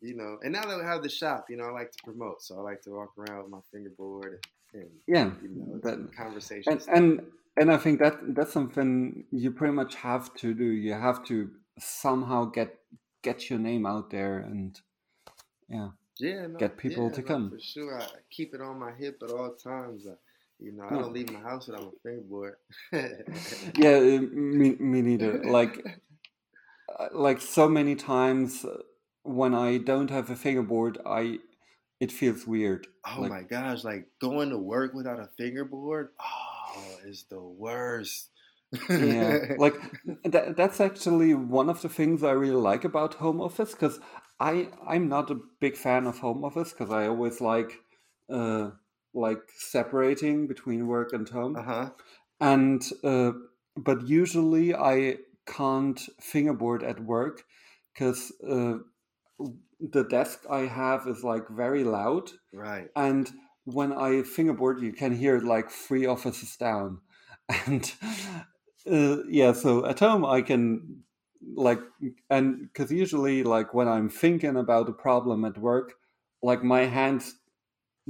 you know. And now that we have the shop, you know, I like to promote, so I like to walk around with my fingerboard and, yeah. you know, That- a conversation. And and and I think that that's something you pretty much have to do. You have to somehow get get your name out there, and yeah, yeah, no, get people yeah, to no, come. for sure. I keep it on my hip at all times. Uh, you know, I don't leave my house without my fingerboard. yeah. uh, Me, me neither. Like uh, like so many times uh, when I don't have a fingerboard, I it feels weird. Oh Like- my gosh, like going to work without a fingerboard, oh, is the worst. yeah like that, that's actually one of the things i really like about home office because i i'm not a big fan of home office because i always like uh like separating between work and home uh-huh. and uh but usually i can't fingerboard at work because uh the desk I have is like very loud, Right. and when I fingerboard, you can hear it like three offices down, and uh, yeah. So at home, I can like and because usually like when I'm thinking about a problem at work, like my hands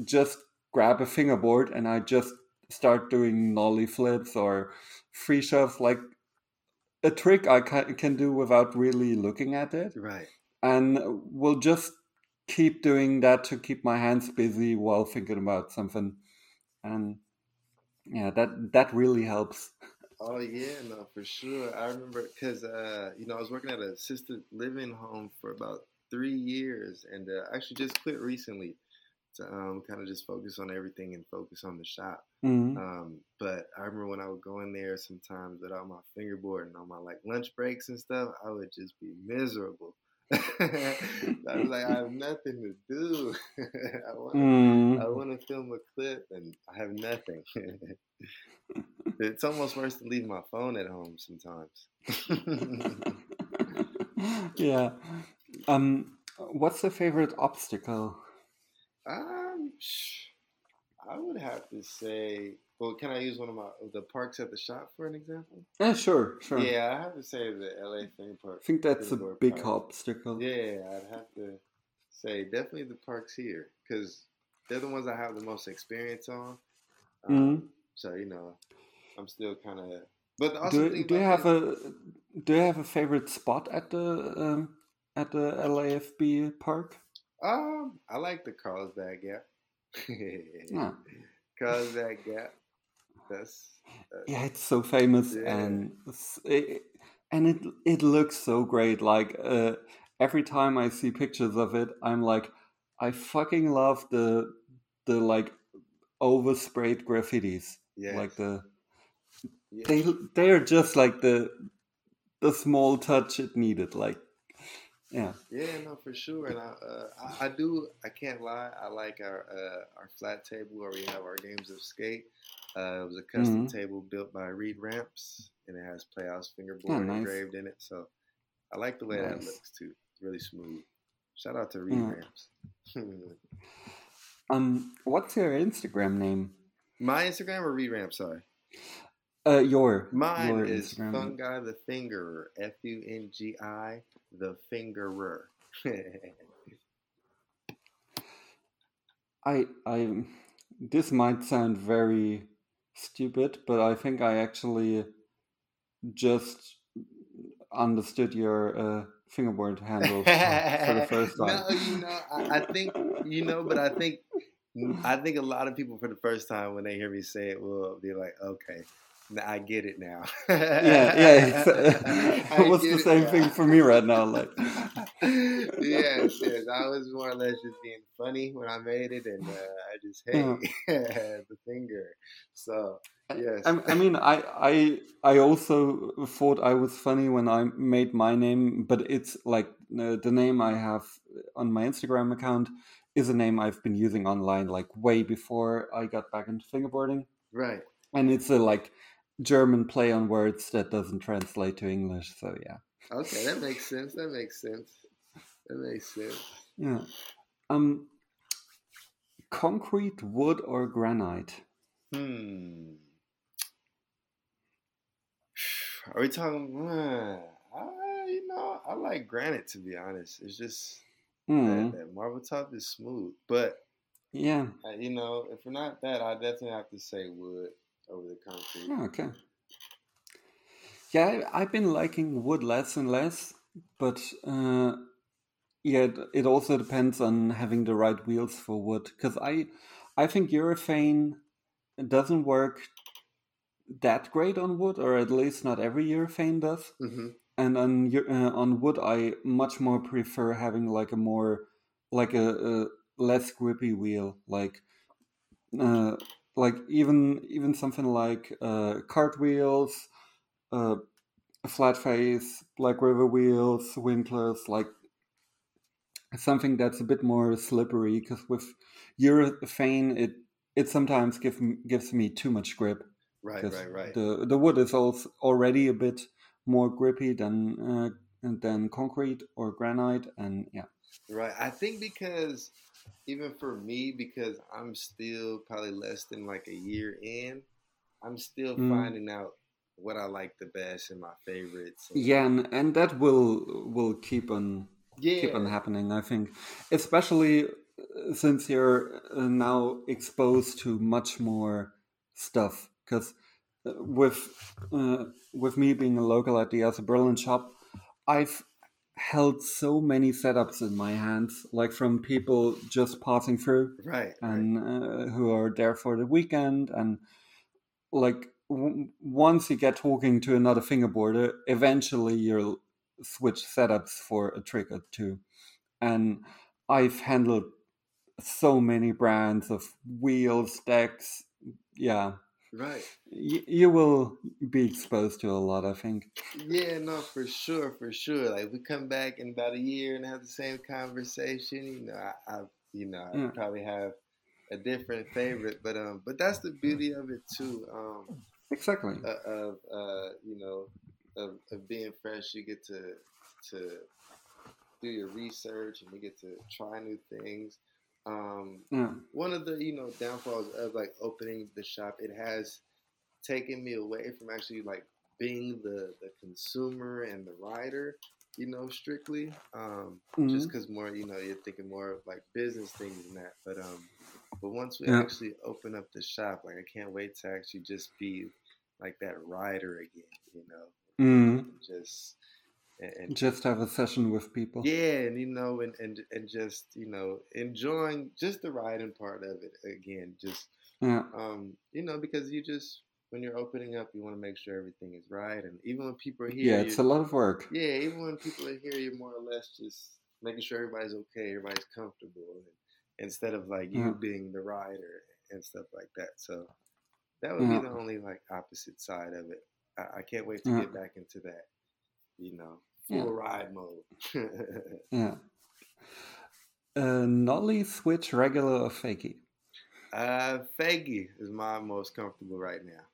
just grab a fingerboard and I just start doing nollie flips or free shoves, like a trick I can do without really looking at it. Right. And will just keep doing that to keep my hands busy while thinking about something. And yeah, that that really helps. Oh yeah, no, for sure. I remember because uh, you know I was working at an assisted living home for about three years, and uh, actually just quit recently to um, kind of just focus on everything and focus on the shop. Mhm. Um, but I remember when I would go in there sometimes without my fingerboard and on my like lunch breaks and stuff, I would just be miserable. I was like, I have nothing to do. I want Mm. I want to film a clip and I have nothing. it's almost worse to leave my phone at home sometimes. yeah. Um, what's the favorite obstacle? um, I would have to say, well, can I use one of my the parks at the shop for an example? Yeah, sure, sure. Yeah, I have to say the LA theme park. I think that's a big park. obstacle. Yeah, I'd have to say definitely the parks here because they're the ones I have the most experience on. Um, Mhm. So you know, I'm still kind of. But the Do, do you have a do you have a favorite spot at the um, at the LAFB park? Um, I like the Carlsbad Gap. Yeah. Carlsbad Gap. That's, that's Yeah, it's so famous Yeah. and it, and it it looks so great. Like uh, every time I see pictures of it, I'm like, I fucking love the the like oversprayed graffitis. yes. Like the yeah. they they're just like the the small touch it needed. Like yeah, Yeah, no, for sure. And I, uh, I, I do. I can't lie. I like our uh, our flat table where we have our games of skate. Uh, it was a custom Mhm. table built by Reed Ramps, and it has Playhouse fingerboard Oh, nice. engraved in it. So I like the way that looks too. It's really smooth. Shout out to Reed Yeah. Ramps. um, what's your Instagram name? My Instagram or Reed Ramps? Sorry. Uh, your Mine your is Instagram. Fungi the Fingerer. F U N G I the Fingerer. I I this might sound very stupid, but I think I actually just understood your uh, fingerboard handle for, the first time. No, you know, I, I think you know, but I think I think a lot of people for the first time when they hear me say it will be like, okay, I get it now. yeah, yeah. It's, was the same now. thing for me right now. Like, yes, yes. I was more or less just being funny when I made it, and uh, I just hey the finger. So yes, I, I mean, I I I also thought I was funny when I made my name, but it's like uh, the name I have on my Instagram account is a name I've been using online like way before I got back into fingerboarding, right. and it's a like German play on words that doesn't translate to English. So yeah, Okay, that makes sense. That makes sense. That makes sense. yeah. Um, concrete, wood, or granite? Hmm. Are we talking? Uh, I, you know, I like granite to be honest. It's just Hmm. that, that marble top is smooth, but Yeah. you know, if we're not that, I definitely have to say wood over the concrete. Oh, okay. Yeah, I've been liking wood less and less, but uh, yeah, it, it also depends on having the right wheels for wood. Because I, I think urethane doesn't work that great on wood, or at least not every urethane does. hmm And on uh, on wood, I much more prefer having like a more like a, a less grippy wheel, like uh, like even even something like uh, cartwheels, uh, flat face, Black River wheels, Winklers, like something that's a bit more slippery. Because with urethane, it it sometimes give, gives me too much grip. Right, right, right. The the wood is also already a bit more grippy than uh, than concrete or granite, and yeah. Right. I think because even for me, because I'm still probably less than like a year in, I'm still Mm. finding out what I like the best and my favorites. and- Yeah, and, and that will will keep on yeah, keep on happening. I think, especially uh, since you're uh, now exposed to much more stuff. Because with uh, with me being a local at the Asa Berlin shop, I've held so many setups in my hands, like from people just passing through right. right. and uh, who are there for the weekend and like w- once you get talking to another fingerboarder eventually you'll switch setups for a trick or two and i've handled so many brands of wheels decks yeah Right. y- you will be exposed to a lot i think Yeah, no, for sure, for sure. Like we come back in about a year and have the same conversation. You know, I, I you know, I Yeah. probably have a different favorite, but um, but that's the beauty of it too. Um, exactly uh, of uh, you know, of, of being fresh, you get to to do your research and you get to try new things. Um, yeah one of the you know downfalls of like opening the shop it has taken me away from actually like being the the consumer and the rider you know strictly um Mhm. just because more you know you're thinking more of like business things than that but um but once we Yeah. actually open up the shop like i can't wait to actually just be like that rider again you know Mhm. just and, and just have a session with people yeah, and you know, and, and and just you know, enjoying just the riding part of it again. Just yeah um, you know, because you just when you're opening up, you want to make sure everything is right, and even when people are here, yeah it's a lot of work yeah, even when people are here, you're more or less just making sure everybody's okay, everybody's comfortable, and, instead of like you Yeah. being the rider and stuff like that. So that would Yeah. be the only like opposite side of it. I, I can't wait to Yeah. get back into that. You know, Yeah. full ride mode. Yeah. Uh, nollie, switch, regular, or fakie? Uh, Fakie is my most comfortable right now.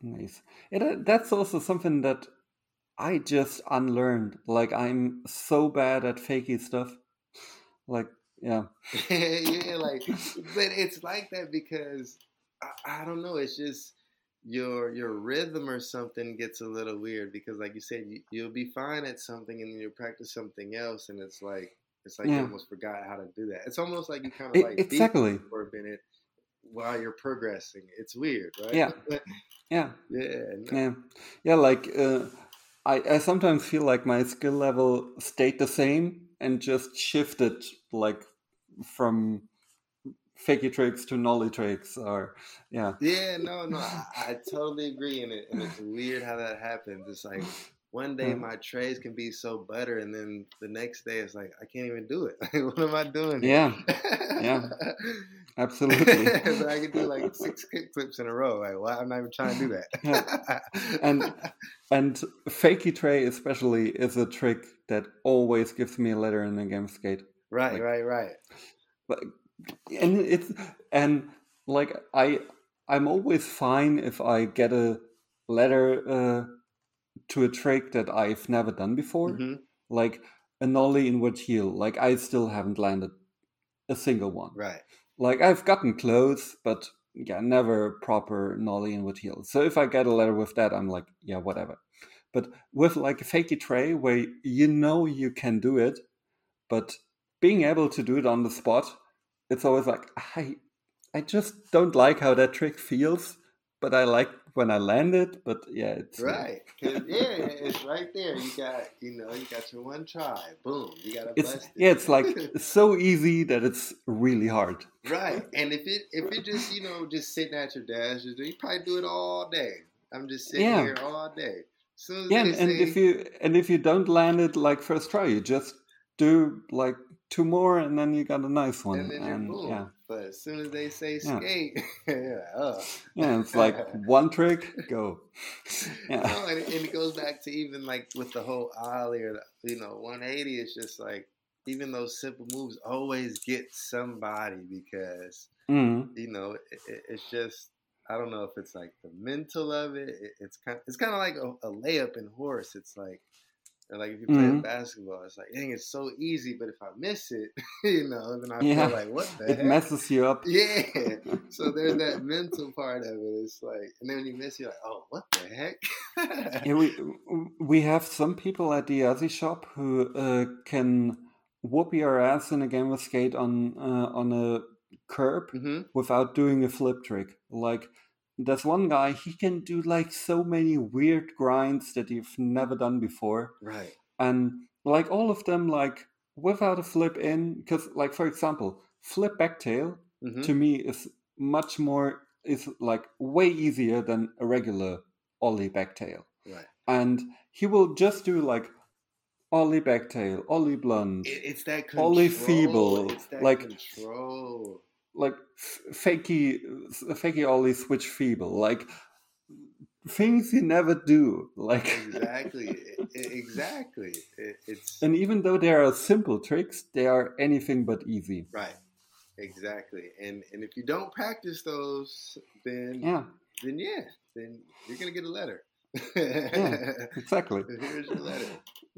Nice. It, uh, that's also something that I just unlearned. Like, I'm so bad at fakie stuff. Like, yeah. yeah, like, but it's like that because I, I don't know. It's just your your rhythm or something gets a little weird because, like you said, you, you'll be fine at something and then you'll practice something else, and it's like it's like you almost forgot how to do that. It's almost like you kind of E- like beat exactly. for a minute while you're progressing. It's weird, right? Yeah. Yeah. yeah. no- Yeah. Yeah. Like, uh, I, I sometimes feel like my skill level stayed the same and just shifted, like, from fakie tricks to nollie tricks, or, yeah. Yeah, no, no, I, I totally agree, and, it, and it's weird how that happens. It's like one day mm. my trays can be so butter, and then the next day it's like I can't even do it. Like, what am I doing? Yeah. Yeah. Absolutely. but I can do like six kick flips in a row. Like, why I'm not even trying to do that. And- And fakie tray especially is a trick that always gives me a letter in a game skate. right, like- right, right. And it's and like I I'm always fine if I get a letter uh, to a trick that I've never done before. hmm Like a nollie inward heel. Like I still haven't landed a single one. Right. Like I've gotten close, but yeah, never proper nollie inward heel. So if I get a letter with that, I'm like, yeah, whatever. But with like a fakey tray where you know you can do it, but being able to do it on the spot, it's always like I I just don't like how that trick feels, but I like when I land it. But yeah, it's right. Yeah, it's right there. You got, you know, you got your one try. Boom. You got to it. yeah, it's like so easy that it's really hard. Right, and if it if it just you know just sitting at your desk, you probably do it all day. I'm just sitting Yeah. here all day. As Yeah, and, and say, if you and if you don't land it like first try, you just do like two more, and then you got a nice one. and then you're And yeah, But as soon as they say skate, yeah, uh. yeah, it's like one trick, go. Yeah, No, and, and it goes back to even like with the whole ollie or the, you know 180. It's just like even those simple moves always get somebody because mm, you know it, it, it's just I don't know if it's like the mental of it. it it's kind it's kind of like a, a layup in horse. It's like Or like if you play Mhm. basketball, it's like, dang, it's so easy, but if I miss it, you know, then I Yeah. feel like, what the It heck? messes you up. Yeah. So there's that mental part of it. It's like, and then when you miss, you're like, oh, what the heck? Yeah, we we have some people at the Aussie shop who uh, can whoop your ass in a game of skate on uh, on a curb hmm without doing a flip trick. Like there's one guy he can do like so many weird grinds that you've never done before, Right. and like all of them like without a flip in. Because like for example, flip backtail hmm to me is much more is like way easier than a regular ollie backtail Right. and he will just do like ollie back tail ollie blunt It, it's that control. Ollie feeble, It's that like- control. Like fakey fakey ollie switch feeble like things you never do like Exactly. Exactly. It, it's and even though there are simple tricks they are anything but easy right. Exactly. And and if you don't practice those, then yeah then yeah, then you're gonna get a letter. yeah, exactly Here's your letter.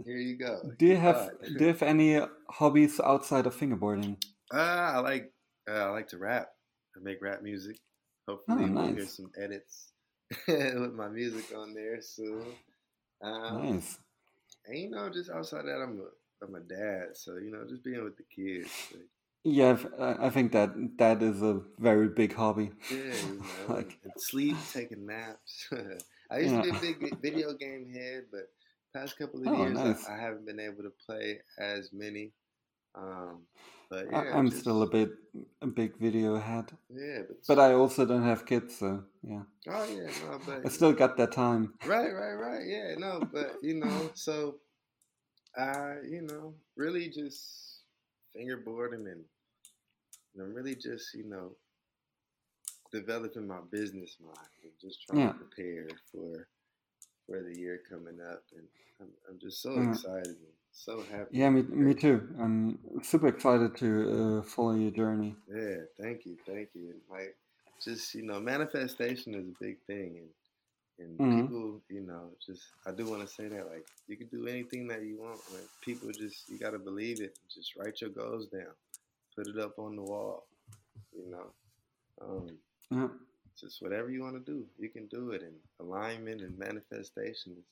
Here you go. do you have do you have any hobbies outside of fingerboarding Uh, I like uh, I like to rap. I make rap music. Hopefully, Oh, we'll hear some edits with my music on there soon. Um, nice And you know, just outside that, I'm a I'm a dad, so you know, just being with the kids. Like, Yeah, I think that that is a very big hobby. yeah, you know, Like- sleep, taking naps. I used to be a big video game head, but past couple of Oh, years, nice. I, I haven't been able to play as many. Um, but I, yeah, I'm just- still a bit a big video head, yeah, but, but I also don't have kids, so yeah, oh yeah, no, but I still got that time. Right, right, right. Yeah, no, but you know, so I, you know, really just fingerboarding and, and I'm really just, you know, developing my business mind and just trying Yeah. to prepare for for the year coming up and I'm, I'm just so Yeah. excited and so happy. Yeah, me me too. I'm super excited to uh, follow your journey. Yeah, thank you, thank you. Like, just you know, manifestation is a big thing, and and Mhm. people, you know, just I do want to say that like you can do anything that you want. Like people just you got to believe it. Just write your goals down, put it up on the wall. You know, um, Yeah, just whatever you want to do, you can do it. And alignment and manifestation is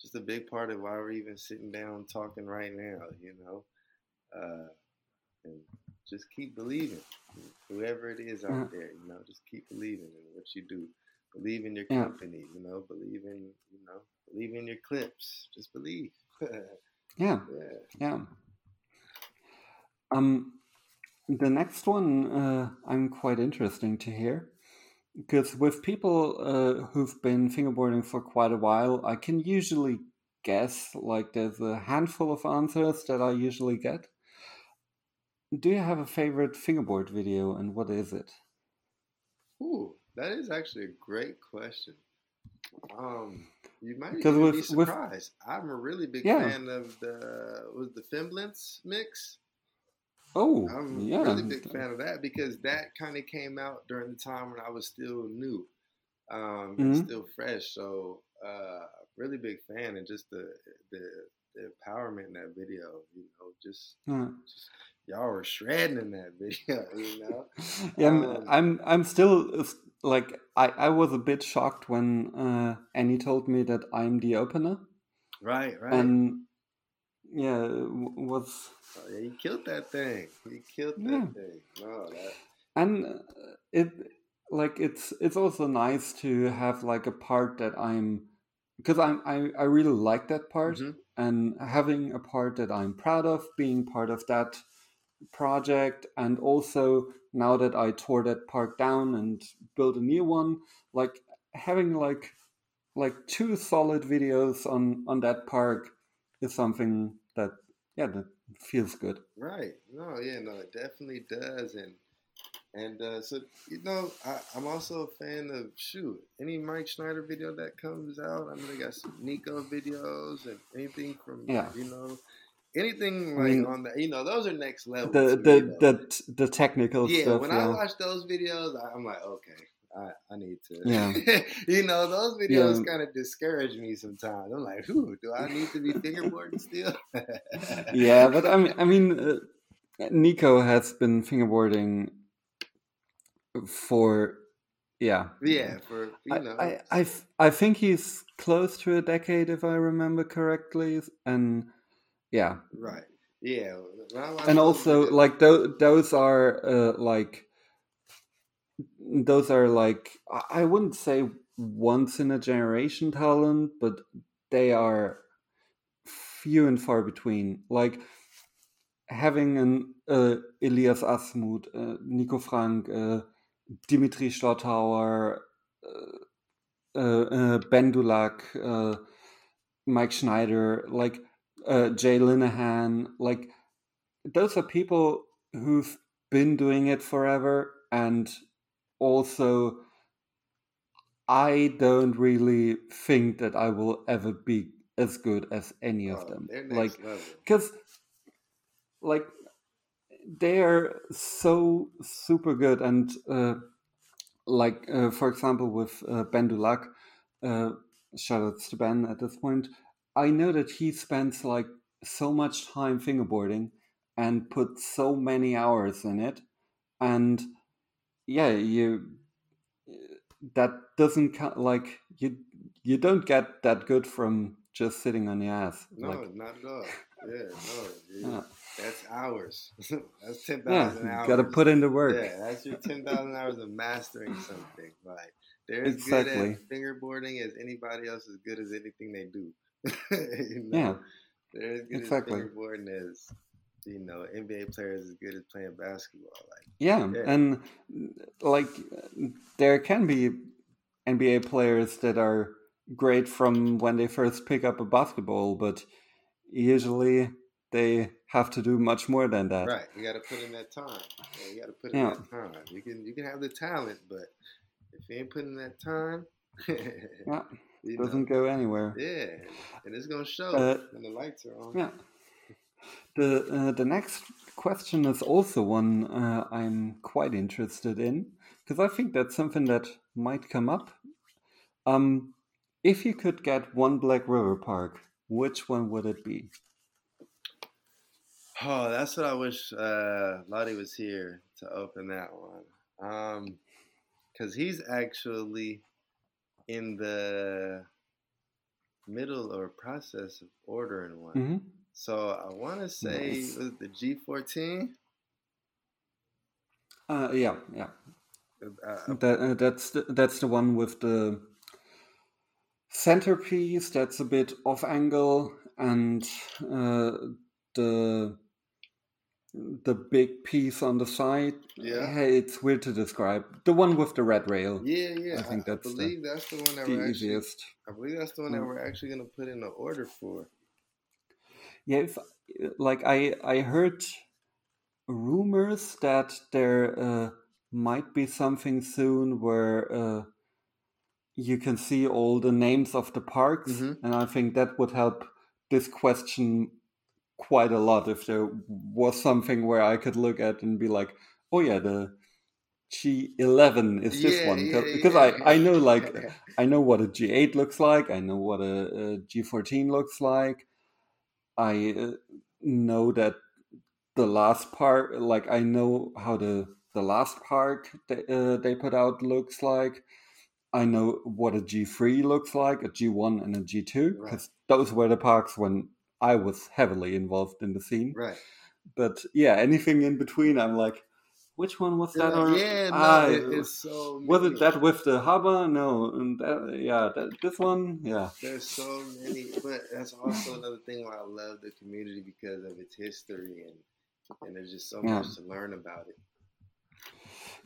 just a big part of why we're even sitting down talking right now. You know, uh, and just keep believing. Whoever it is out Yeah. there, you know, just keep believing in what you do. Believe in your Yeah. company. You know, believe in you know, believe in your clips. Just believe. yeah, yeah. yeah. Um, the next one uh, I'm quite interesting to hear because with people uh, who've been fingerboarding for quite a while, I can usually guess like there's a handful of answers that I usually get. Do you have a favorite fingerboard video and what is it? Ooh, that is actually a great question. Um, you might even with- be with- surprised. I'm a really big Yeah. fan of the was the Femblance mix. Oh, I'm yeah. a really big fan of that because that kind of came out during the time when I was still new, um, and Mhm. still fresh. So, uh, really big fan, and just the the, the empowerment in that video. You know, just, Yeah. just y'all were shredding in that video. You know, Yeah, I'm, Um, I'm I'm still uh, like I, I was a bit shocked when uh, Annie told me that I'm the opener, right, right. and yeah, was Oh, yeah, you killed that thing. You killed that Yeah. thing. No, that and uh, it like it's it's also nice to have like a part that I'm because I'm I, I really like that part Mhm. and having a part that I'm proud of being part of that project and also now that I tore that park down and built a new one like having like like two solid videos on on that park is something that yeah that feels good Right. No, yeah, no, it definitely does. And and uh, so you know, I, I'm also a fan of shoot any Mike Schneider video that comes out. I mean, they got some Nico videos and anything from Yeah. you know anything I like mean, on that. You know, those are next level. the to me, the the the technical yeah. stuff when yeah I watch those videos, I'm like, okay, I, I need to. Yeah. you know, those videos Yeah. kind of discourage me sometimes. I'm like, who do I need to be fingerboarding still? yeah, but I mean, I mean, uh, Nico has been fingerboarding for yeah. yeah, for you know. I, I, I, I think he's close to a decade, if I remember correctly, and yeah, right. Yeah, and also like those those are uh, like those are like I- wouldn't say once in a generation talent, but they are few and far between. Like having an uh, Elias Asmuth, uh, Nico Frank, uh, Dimitri Stottauer, uh, uh, uh, Ben Dulac, Mike Schneider, like Jay Linehan, like those are people who've been doing it forever and also I don't really think that I will ever be as good as any of oh, them. Like because like they're so super good and uh, like uh, for example with uh, ben dulac uh, shout outs to ben at this point i know that he spends like so much time fingerboarding and put so many hours in it and yeah you that doesn't count like you you don't get that good from just sitting on your ass No, like not at all. Yeah, no, yeah, that's hours. that's ten yeah you hours. gotta put in the work Yeah, that's your ten thousand hours of mastering something. Like they're as Exactly. good at fingerboarding as anybody else, as good as anything they do. you know? Yeah. they're as good Exactly. at fingerboarding as you know NBA players as good as playing basketball. Like Yeah, Yeah. and like there can be NBA players that are great from when they first pick up a basketball, but usually they have to do much more than that. right, you got to put in that time. Yeah, you got to put in Yeah. that time. You can you can have the talent, but if you ain't putting that time, Yeah, you doesn't go anywhere. yeah, and it's gonna show Uh, when the lights are on. Yeah. The uh, the next question is also one uh, I'm quite interested in because I think that's something that might come up. Um, if you could get one Black River Park, which one would it be? Oh, that's what I wish uh, Lottie was here to open that one. Um, cause he's actually in the middle or process of ordering one. hmm So I want to say Nice. was it the G14. Uh, yeah, yeah. Uh, That, uh, that's the, that's the one with the centerpiece that's a bit off angle and uh, the the big piece on the side. Yeah. Hey, it's weird to describe. The one with the red rail. yeah, yeah. I think that's the- believe that's the one that the we're actually. I believe that's the one that Mm. we're actually gonna put in the order for. Yeah, if, like I I heard rumors that there uh, might be something soon where uh, you can see all the names of the parks, Mhm. and I think that would help this question quite a lot if there was something where I could look at and be like, oh yeah, the G11 is this Yeah, one yeah, because yeah. I I know like I know what a G8 looks like. I know what a, a G14 looks like. I uh, know that the last part, like I know how the the last part they, uh, they put out looks like. I know what a G3 looks like, a G1 and a G2, Right. because those were the parks when I was heavily involved in the scene. right. But yeah, anything in between, I'm like, which one was that? Yeah, no, Ah, it- it's so. was many. it that with the hubba? No, and that, yeah, that, this one, yeah, There's so many, but that's also another thing why I love the community because of its history and and there's just so Yeah. much to learn about it.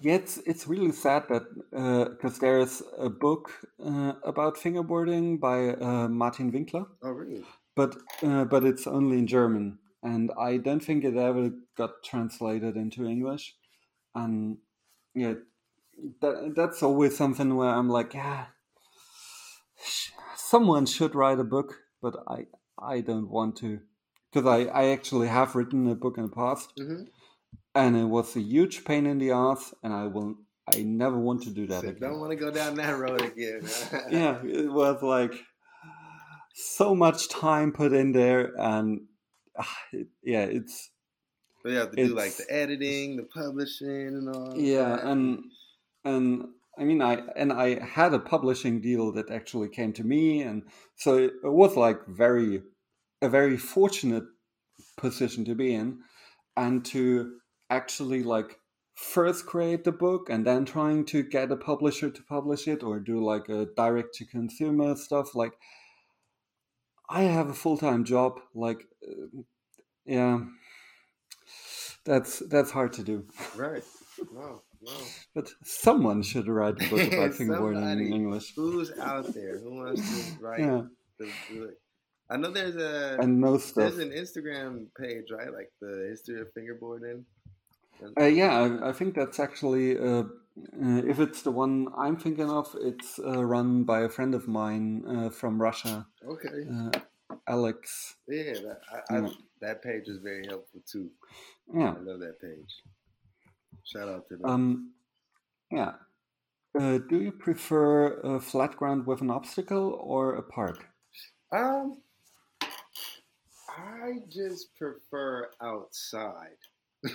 yeah. It's it's really sad that because there's a book uh, about fingerboarding by uh, Martin Winkler, Oh, really? but uh, but it's only in German, and I don't think it ever got translated into English, and yeah, that that's always something where I'm like, yeah, someone should write a book, but I I don't want to because I I actually have written a book in the past, hmm and it was a huge pain in the ass, and I will I never want to do that Said, again. Don't want to go down that road again. yeah, it was like so much time put in there, and ah, it, yeah, it's But you have to do like the editing, the publishing, and all. yeah, that. and and I mean, I and I had a publishing deal that actually came to me, and so it, it was like very a very fortunate position to be in, and to actually like first create the book and then trying to get a publisher to publish it or do like a direct to consumer stuff like i have a full-time job like uh, yeah that's that's hard to do right. No, no. but someone should write a book about fingerboarding in english Who's out there? Who wants to write yeah the book? I know there's a and no stuff there's an Instagram page, right? Like the history of fingerboarding. Uh, yeah, I, I think that's actually, uh, uh, if it's the one I'm thinking of, it's uh, run by a friend of mine uh, from Russia, Okay. Alex. Yeah, that, I, I, that page is very helpful too. Yeah. I love that page. Shout out to them. Um, yeah. Uh, do you prefer a flat ground with an obstacle or a park? Um, I just prefer outside.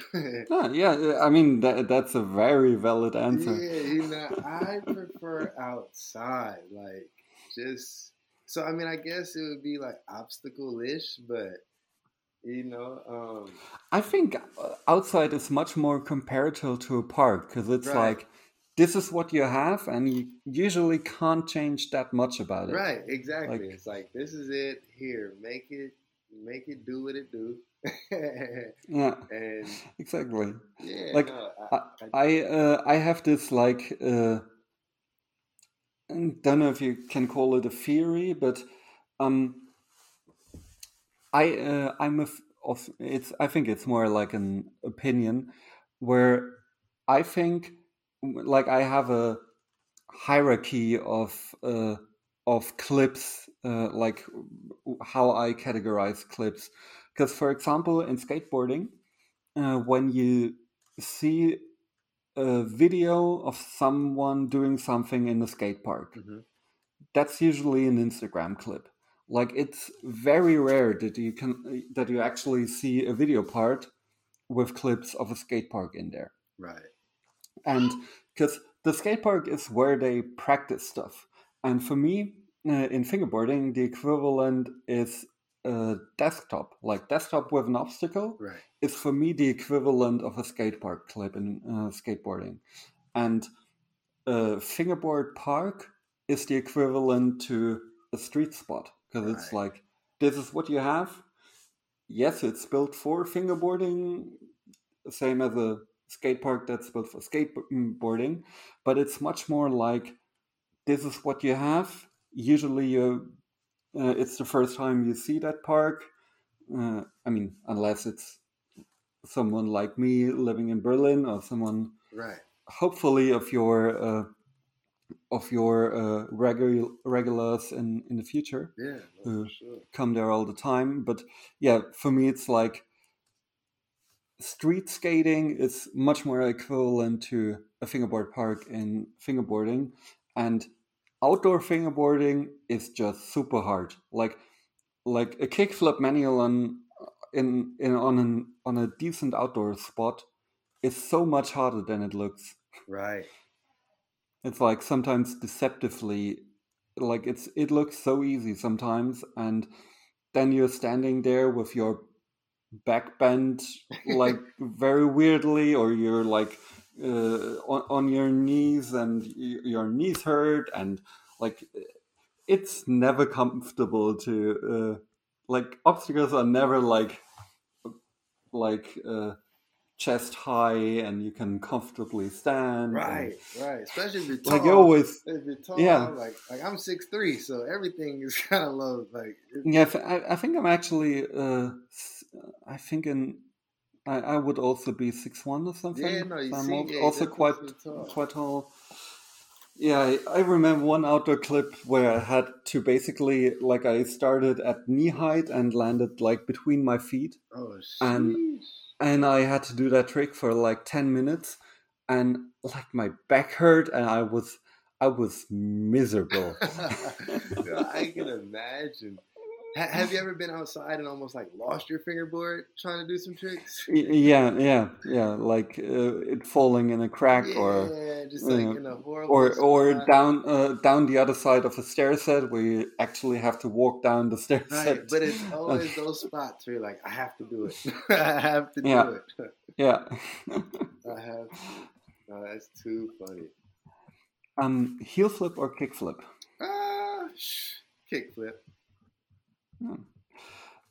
Ah, yeah, I mean, that, that's a very valid answer. Yeah, you know, I prefer outside. Like, just so I mean, I guess it would be like obstacle-ish, but you know, um, I think uh, outside is much more comparable to a park because it's Right. like this is what you have, and you usually can't change that much about it. right, exactly. Like- it's like this is it. Here, make it, make it do what it do. Yeah, and exactly. yeah, Like, no, I, I, I uh, I have this like uh, I don't know if you can call it a theory, but um, I uh, I'm a of it's I think it's more like an opinion where I think like I have a hierarchy of uh, of clips uh, like how I categorize clips. Because for example in skateboarding uh, when you see a video of someone doing something in a skate park. Mhm. that's usually an instagram clip. Like it's very rare that you can that you actually see a video part with clips of a skate park in there. Right, and because the skate park is where they practice stuff. And for me uh, in fingerboarding the equivalent is a desktop. Like desktop with an obstacle right, is for me the equivalent of a skate park clip in uh, skateboarding. And a fingerboard park is the equivalent to a street spot because it's like this is what you have. Yes it's built for fingerboarding same as a skate park that's built for skateboarding but it's much more like this is what you have. Usually you uh, it's the first time you see that park uh, i mean unless it's someone like me living in berlin or someone right. hopefully of your uh, of your uh, regular regulars in in the future Yeah, no, Uh, sure. come there all the time but yeah for me it's like street skating is much more equivalent to a fingerboard park in fingerboarding and outdoor fingerboarding is just super hard. Like like a kickflip manual on in, in on an on a decent outdoor spot is so much harder than it looks. Right, it's like sometimes deceptively like it's it looks so easy sometimes and then you're standing there with your back bent like very weirdly or you're like uh, on, on your knees and y- your knees hurt and like it's never comfortable to uh, like obstacles are never like like uh, chest high and you can comfortably stand and- right, right. Especially if you're tall. like you always if you're tall, Yeah. like like I'm six three, so everything is kind of low. Like Yeah, I I, think I'm actually. Uh, I think in. I, I would also be six one or something. Yeah, no, you So I'm see, yeah, also quite tall. quite tall. Yeah, I, I remember one outdoor clip where I had to basically like I started at knee height and landed like between my feet, oh, And- and I had to do that trick for like ten minutes, and like my back hurt, and I was I was miserable. I can imagine. Ha- have you ever been outside and almost like lost your fingerboard trying to do some tricks? yeah, yeah, yeah, like uh, it falling in a crack yeah, or just like uh, in a horrible or or down uh, down the other side of a stair set where you actually have to walk down the stair Right, set. but it's always those spots where you're like, I have to do it. I have to do Yeah. it. yeah. I have to. Oh, that's too funny. um, heel flip or kick flip? Ah, sh- Uh,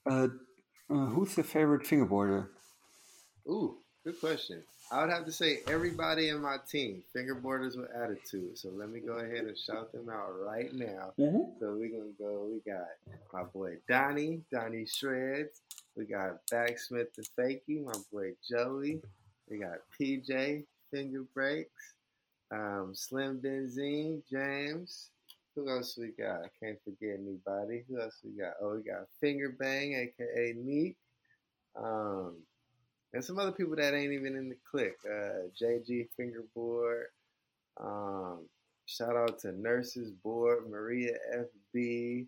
uh, who's your favorite fingerboarder? Ooh, good question. I would have to say everybody in my team, fingerboarders with attitude. So let me go ahead and shout them out right now. So we're gonna go. We got my boy Donnie, Donnie Shreds. We got Backsmith the Fakey, my boy Joey. We got PJ Finger Breaks, um, Slim Benzine, James. Who else we got? I can't forget anybody. Who else we got? Oh, we got Finger Bang, aka Neek. Um, and some other people that ain't even in the clique. Uh, JG Fingerboard. Um, shout out to Nurses Board, Maria FB.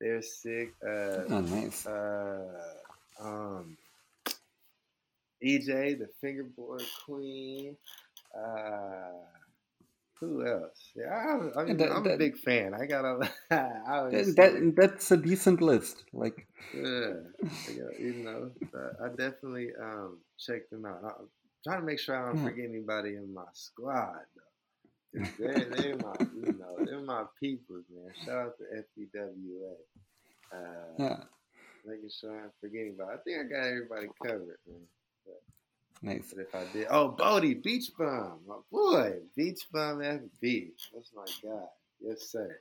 They're sick. Uh, Oh, nice. uh, um, EJ, the fingerboard queen. Uh, who else? Yeah, I, I mean, That- I'm a big fan. I got a. I That, that's a decent list. Like, yeah, got- you know, I, definitely um check them out. I'm trying to make sure I don't Yeah. forget anybody in my squad though. They're, they're my, you know, they're my peoples, man. Shout out to FBWA. Uh, yeah, making sure I don't forget anybody. I think I got everybody covered, man. Nice. But if I did, oh, Bodie Beach Bum, my boy, Beach Bum FB. That's my guy. Yes, sir.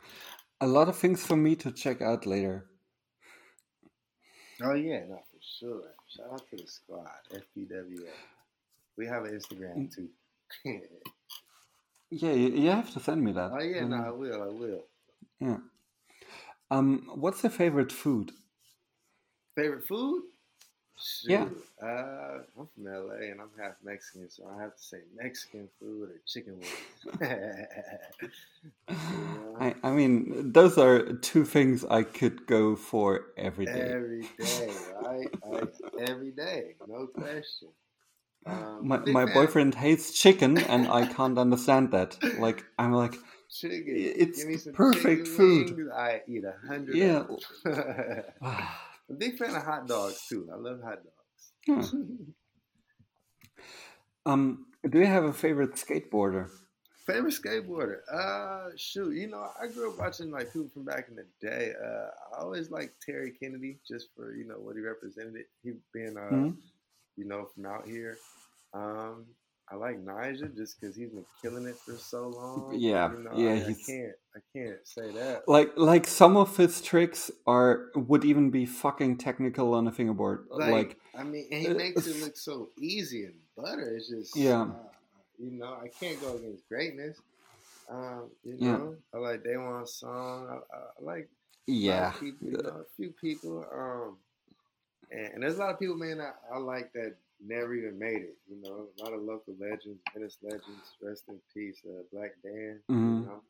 A lot of things for me to check out later. Oh yeah, no, for sure. Shout out to the squad, FBWA. We have an Instagram too. Yeah, you, have to send me that. oh yeah, no, Um, I will, I will. yeah. Um, what's your favorite food? Favorite food? Shoot. Yeah. Uh, I'm from LA and I'm half Mexican, so I have to say Mexican food or chicken wings. You know? I, I mean, those are two things I could go for every day. Every day, right? Like, every day, no question. Um, My, my of boyfriend hates chicken, and I can't understand that. Like, I'm like, Chicken. It's Give me some perfect food. I eat a hundred. Yeah. of them. I'm a big fan of hot dogs too. I love hot dogs. um, do you have a favorite skateboarder? Favorite skateboarder? Uh, shoot, you know, I grew up watching like people from back in the day. Uh, I always liked Terry Kennedy just for you know what he represented. He being uh, Mhm. you know, from out here. Um, I like Nyjah just because he's been killing it for so long. Yeah, you know, yeah, I, I can't, I can't say that. Like, like some of his tricks are would even be fucking technical on a fingerboard. Like, Like, I mean, and he uh, makes it look so easy and butter. It's just, Yeah. uh, you know, I can't go against greatness. Um, you Yeah. know, I like Daewon Song. I, I, I like yeah, people, you know, a few people. Um, and, and there's a lot of people, man, I, I like that never even made it. You know, a lot of local legends, Venice legends, rest in peace, uh, Black Dan. Mhm. You know,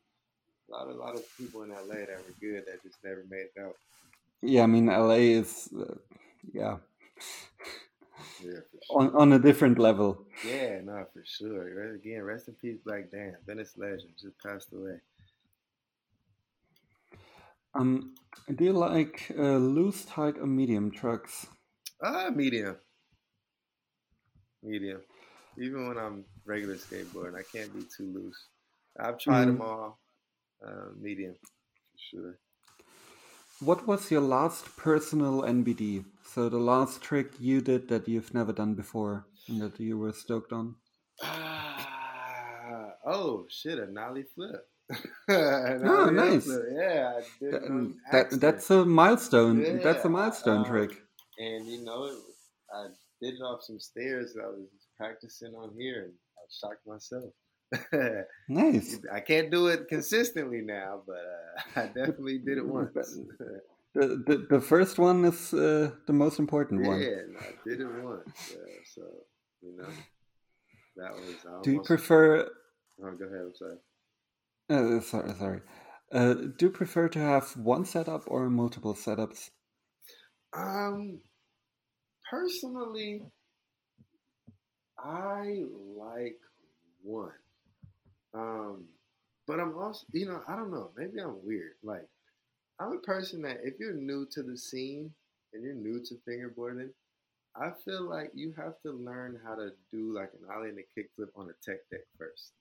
a lot, a lot of people in LA that were good that just never made it out. yeah. I mean, LA is, uh, yeah, Yeah, sure. on on a different level. Yeah, no, for sure. Again, rest in peace, Black Dan. Venice legend just passed away. Um, do you like uh, loose, tight, or medium trucks? Ah, medium. Medium. Even when I'm regular skateboarding, I can't be too loose. I've tried Mhm. them all. Uh, medium, for sure. What was your last personal NBD? So the last trick you did that you've never done before and that you were stoked on? Ah, oh shit, a nollie flip. Oh, nice. flip. Yeah, I did That, that that's a milestone. That's a milestone um, trick. And you know, it, I did it off some stairs. That I was practicing on here, and I shocked myself. Nice. I can't do it consistently now, but uh, I definitely did it once. The, the, the first one is uh, the most important yeah, one. and I did it once. Uh, so you know, That was. I Do you prefer? Oh, go ahead. I'm sorry. Uh, sorry, sorry. Uh, do you prefer to have one setup or multiple setups? Um, personally, I like one. Um, but I'm also, you know, I don't know. Maybe I'm weird. Like, I'm a person that if you're new to the scene and you're new to fingerboarding, I feel like you have to learn how to do like an ollie and a kickflip on a tech deck first.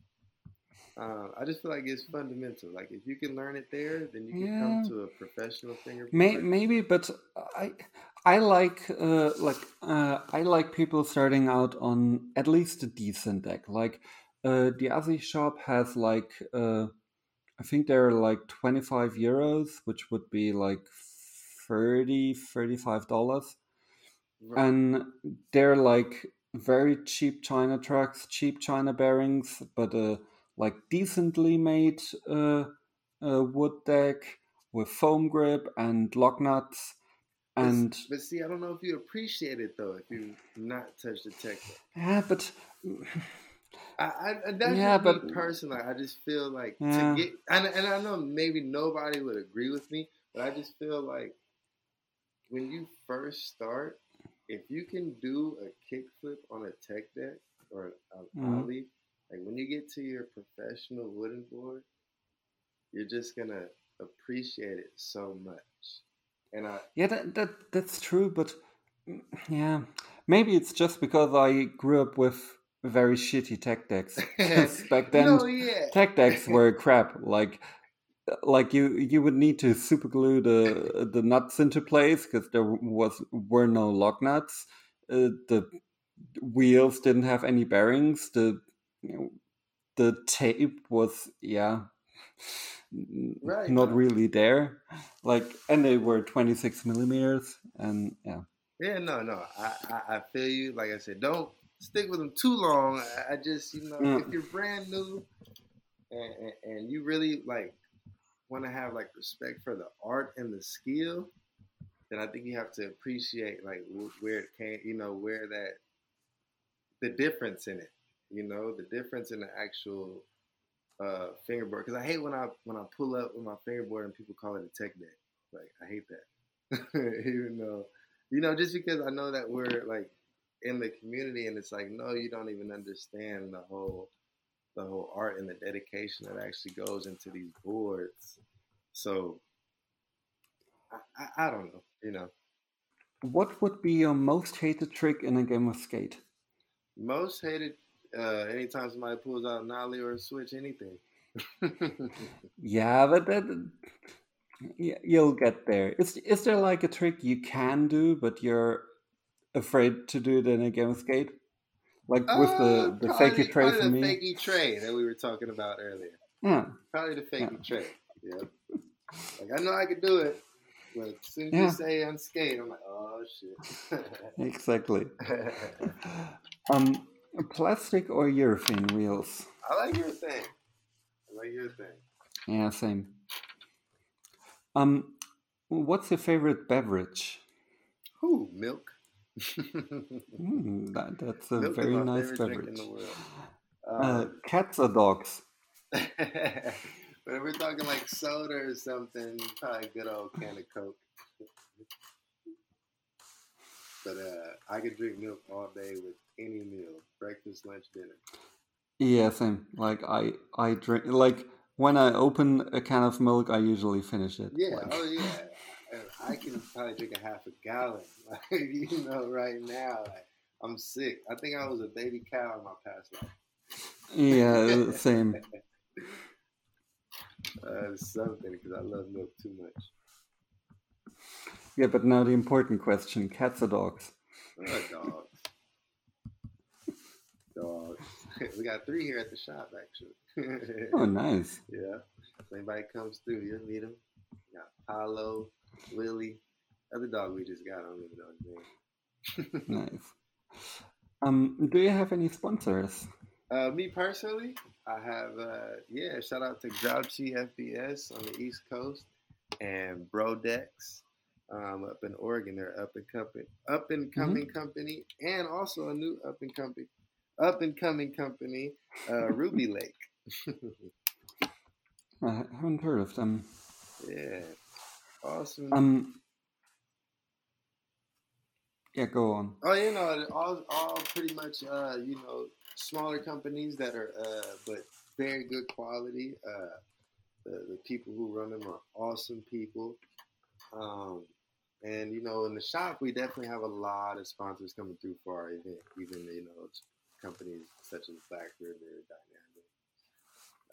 Um, I just feel like it's fundamental. Like if you can learn it there, then you can come to a professional fingerboard. May, maybe, but I I like uh, like uh, I like people starting out on at least a decent deck. Like uh, the Aussie shop has like uh, I think they're like twenty five euros, which would be like 30 35 dollars, Right. and they're like very cheap China trucks, cheap China bearings, but uh, like decently made uh, uh, wood deck with foam grip and lock nuts. But And but see, I don't know if you appreciate it though if you not touch the tech. deck. yeah, but I, I that's Yeah, but- personally. I just feel like Yeah. to get, and, and I know maybe nobody would agree with me, but I just feel like when you first start, if you can do a kickflip on a tech deck or an Mhm. ollie, like when you get to your professional wooden board, you're just gonna appreciate it so much. And I, yeah, that, that that's true. But mm, yeah, maybe it's just because I grew up with very shitty tech decks. back then, no, yeah, tech decks were crap. Like like you you would need to super glue the the nuts into place because there was were no lock nuts. Uh, the wheels didn't have any bearings. The you know, the tape was yeah Right, not really there. Like and they were twenty six millimeters and yeah Yeah, no, no. I, I, I feel you. Like I said, don't stick with them too long. I, I just, you know, if you're brand new and, and, and you really like want to have like respect for the art and the skill, then I think you have to appreciate like where it came, you know, where that the difference in it, you know, the difference in the actual uh, fingerboard. Because I hate when I when I pull up with my fingerboard and people call it a tech deck. Like I hate that, even though you know, just because I know that we're like in the community and it's like, no, you don't even understand the whole the whole art and the dedication that actually goes into these boards. So I, I, I don't know, you know. what would be your most hated trick in a game of skate Most hated uh anytime somebody pulls out an ollie or a switch, anything. Yeah, but that you'll get there. Is is there like a trick you can do, but you're afraid to do it in a game of skate? Like with Uh, the the fakey tray for the me. fakey tray that we were talking about earlier. Yeah, Probably the fakey Yeah. tray. Yep. Like I know I could do it, but as soon as Yeah. you say unskate, I'm like, oh shit. exactly. Um, plastic or urethane wheels? I like urethane. I like urethane. Yeah, same. Um, what's your favorite beverage? Ooh, milk. Mm, that, that's a milk very nice favorite drink in beverage. Uh, Um, cats or dogs? but if we're talking like soda or something, probably a good old can of Coke. but uh, I could drink milk all day with any breakfast, lunch, dinner. Yeah, same. Like I, I drink like when I open a can of milk, I usually finish it. Yeah, Like, oh yeah. I can probably drink a half a gallon. Like you know, right now, like, I'm sick. I think I was a baby cow in my past life. yeah, same. Uh, something because I love milk too much. Yeah, but now the important question: cats or dogs? Uh, dogs. Dogs. we got three here at the shop, actually. Oh, nice, yeah. If anybody comes through, you'll meet them. got Paulo, Lily. Other dog we just got, I don't even know his name. nice. Um, do you have any sponsors? Uh, me personally, I have uh, yeah. Shout out to Grouchy FBS on the East Coast and Brodex um, up in Oregon. They're up and company, up and coming company, and also a new up and company up and coming company, uh, Ruby Lake. I haven't heard of them. Yeah, awesome. Um, yeah, go on. Oh, you know, all, all pretty much, uh, you know, smaller companies that are, uh, but very good quality. Uh, the, the people who run them are awesome people. Um, and you know, in the shop, we definitely have a lot of sponsors coming through for our event. Even you know, companies such as Black River, Dynamic.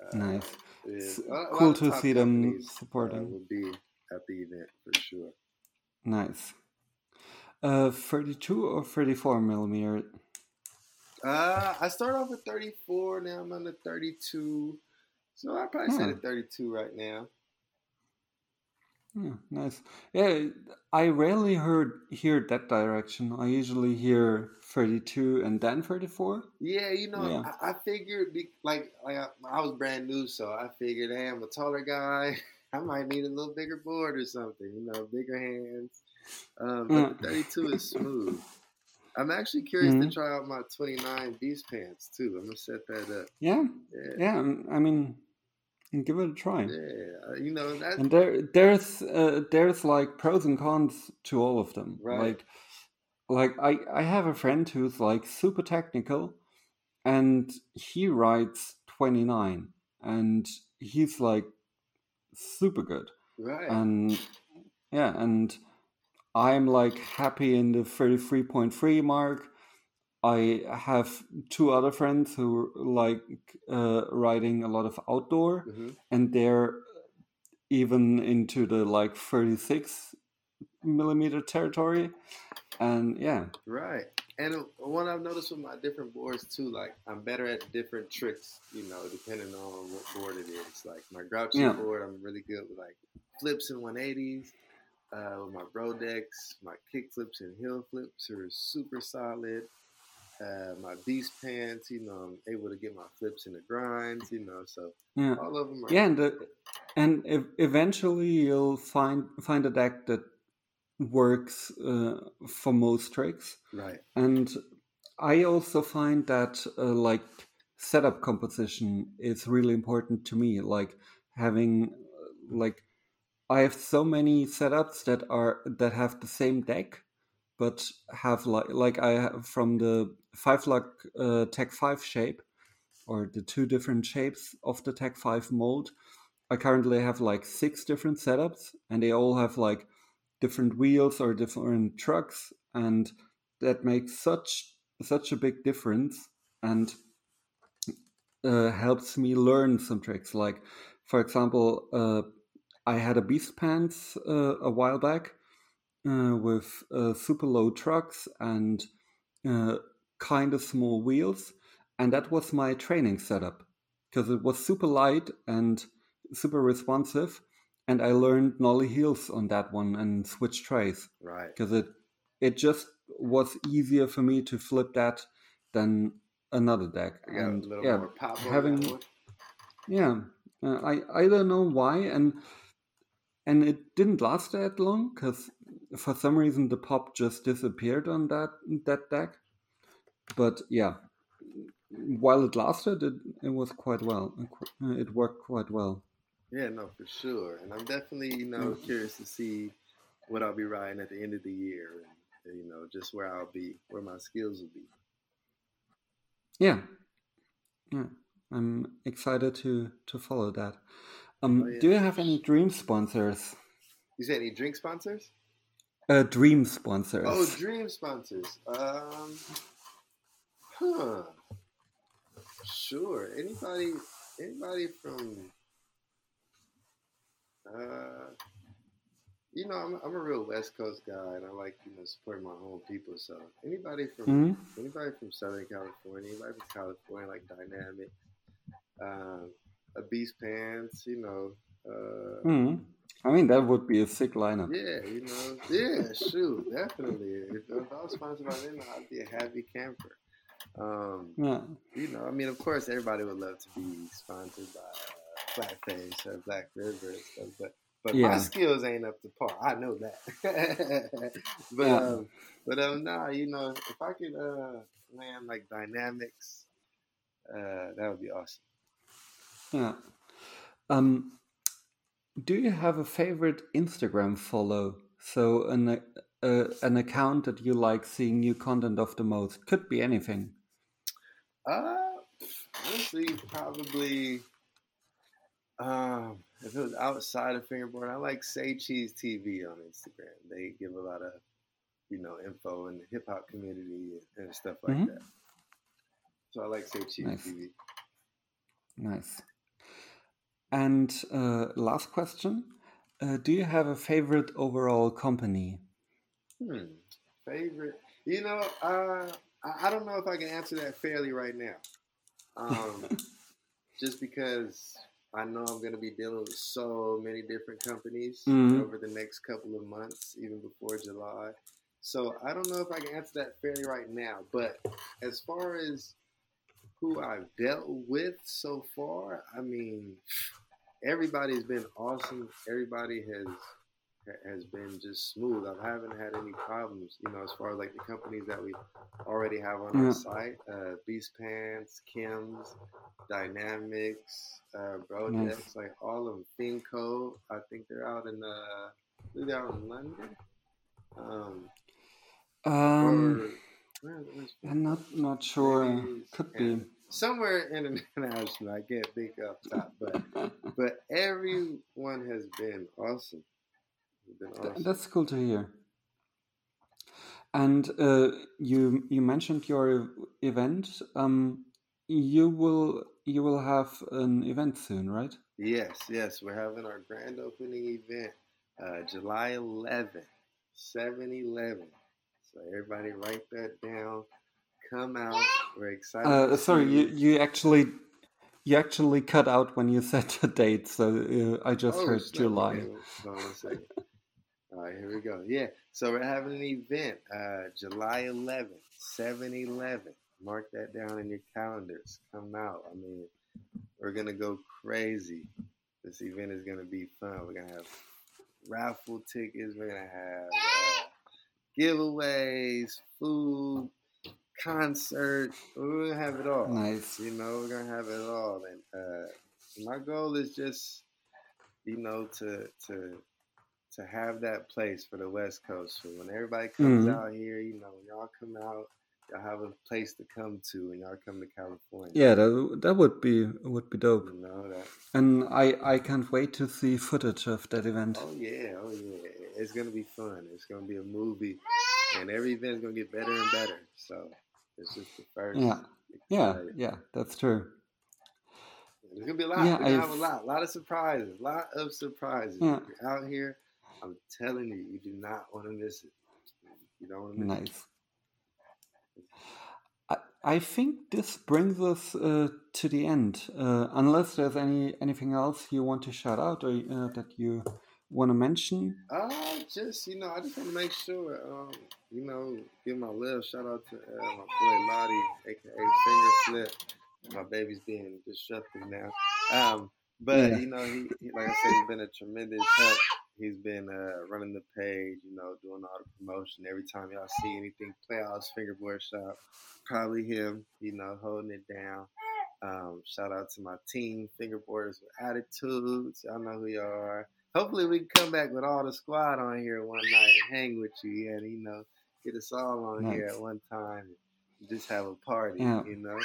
Uh, nice. Cool to see them uh, supporting. Uh, will be at the event for sure. Nice. Uh, 32 or 34 millimeter? Uh, I start off with 34. Now I'm on the 32. So I probably hmm. say the 32 right now. Yeah, nice. Yeah, I rarely heard hear that direction. I usually hear 32 and then 34. Yeah, you know, yeah. I, I, figured be, like like I, I, was brand new, so I figured, hey, I'm a taller guy. I might need a little bigger board or something. You know, bigger hands. Um, but 32 is smooth. I'm actually curious mm-hmm. to try out my 29 Beast pants too. I'm gonna set that up. Yeah, yeah. yeah I mean, give it a try. Yeah, you know, that's... and there, there's, uh, there's like pros and cons to all of them. Right. Like, like I, I have a friend who's like super technical, and he writes 29, and he's like super good. Right. And yeah, and I'm like happy in the 33.3 mark. I have two other friends who like uh, riding a lot of outdoor, mm-hmm. and they're even into the like 36 millimeter territory. And yeah, right. And what I've noticed with my different boards too, like I'm better at different tricks, you know, depending on what board it is. Like my grouchy yeah. board, I'm really good with like flips and 180s uh, with my Brodex, my kick flips and heel flips are super solid. Uh, my beast pants, you know, I'm able to get my flips in the grinds, you know, so yeah. all of them are. Yeah, and the, and if eventually you'll find find a deck that works uh, for most tricks. Right. And I also find that uh, like setup composition is really important to me. Like having like I have so many setups that are that have the same deck, but have like like I have from the five luck uh, Tech Five shape, or the two different shapes of the Tech Five mold. I currently have like six different setups, and they all have like different wheels or different trucks, and that makes such such a big difference, and uh, helps me learn some tricks. Like, for example, uh, I had a Beast Pants uh, a while back uh, with uh, super low trucks and uh, kind of small wheels, and that was my training setup because it was super light and super responsive, and I learned nollie heels on that one and switch trays. Right. Because it it just was easier for me to flip that than another deck. and yeah, having yeah, uh, I I don't know why and and it didn't last that long because for some reason the pop just disappeared on that that deck. But yeah, while it lasted, it, it was quite well. It worked quite well. Yeah, no, for sure. And I'm definitely you know curious to see what I'll be riding at the end of the year, and you know just where I'll be, where my skills will be. Yeah, yeah, I'm excited to to follow that. Um, oh, yeah. Do you have any dream sponsors? You say any drink sponsors? Uh, dream sponsors. Oh, dream sponsors. Um, huh. Sure. Anybody? Anybody from? Uh, you know, I'm, I'm a real West Coast guy, and I like you know supporting my own people. So anybody from mm-hmm. anybody from Southern California, anybody from California, like Dynamic. Um, a Beast Pants, you know. Uh, mm. I mean, that would be a sick lineup. Yeah, you know. Yeah, shoot, definitely. If, if I was sponsored by them, I'd be a happy camper. Um, yeah. You know, I mean, of course, everybody would love to be sponsored by Flatface or Black River and stuff, but but yeah. my skills ain't up to par. I know that. but yeah. um, but um, nah, you know, if I could uh, land like Dynamics, uh, that would be awesome. Yeah. Um, do you have a favorite Instagram follow? So an uh, an account that you like seeing new content of the most could be anything. Uh, honestly, probably. Um, if it was outside of fingerboard, I like Say Cheese TV on Instagram. They give a lot of, you know, info in the hip hop community and stuff like mm-hmm. that. So I like Say Cheese nice. TV. Nice. And uh, last question: uh, Do you have a favorite overall company? Hmm. Favorite? You know, uh, I don't know if I can answer that fairly right now. Um, just because I know I'm going to be dealing with so many different companies mm-hmm. over the next couple of months, even before July. So I don't know if I can answer that fairly right now. But as far as who I've dealt with so far, I mean, everybody's been awesome. Everybody has has been just smooth. I haven't had any problems, you know, as far as like the companies that we already have on yeah. our site, uh, Beast Pants, Kim's, Dynamics, uh, Brodex, nice. like all of them. Finco, I think they're out in uh, they're out in London. Um, um or, I'm not not sure. Could be somewhere international. I can't think up top, but but everyone has been awesome. Awesome. That's cool to hear. And uh, you you mentioned your event. Um, you will you will have an event soon, right? Yes, yes. We're having our grand opening event uh, July 11th, 7-Eleven. So everybody write that down. Come out. We're excited. Uh, sorry, you, you actually you actually cut out when you said the date, so uh, I just oh, heard July. All right, here we go. Yeah, so we're having an event uh, July 11th, 7 Eleven. Mark that down in your calendars. Come out. I mean, we're going to go crazy. This event is going to be fun. We're going to have raffle tickets, we're going to have uh, giveaways, food, concert. We're going to have it all. Nice. You know, we're going to have it all. And uh, my goal is just, you know, to, to, to have that place for the West Coast. So when everybody comes mm-hmm. out here, you know, when y'all come out, y'all have a place to come to, and y'all come to California. Yeah, that that would be would be dope. You know that. And I I can't wait to see footage of that event. Oh yeah, oh yeah, it's gonna be fun. It's gonna be a movie, and every event's gonna get better and better. So it's just the first. Yeah, yeah, yeah. That's true. There's gonna be a lot. Yeah, We're gonna have a lot, a lot of surprises, a lot of surprises. Yeah. out here I'm telling you, you do not want to miss it. You don't want to miss nice. it. I, I think this brings us uh, to the end. Uh, unless there's any anything else you want to shout out or uh, that you want to mention? Uh, just you know, I just want to make sure, um, you know, give my little shout out to uh, my boy Lottie, aka Finger Flip. My baby's being disruptive now, um, but yeah. you know, he, he, like I said, he's been a tremendous help He's been uh, running the page, you know, doing all the promotion. Every time y'all see anything pLAyhouse Fingerboard Shop, probably him, you know, holding it down. Um, shout out to my team, Fingerboarders with Attitudes. Y'all know who y'all are. Hopefully, we can come back with all the squad on here one night and hang with you and, you know, get us all on nice. here at one time and just have a party, yeah. you know?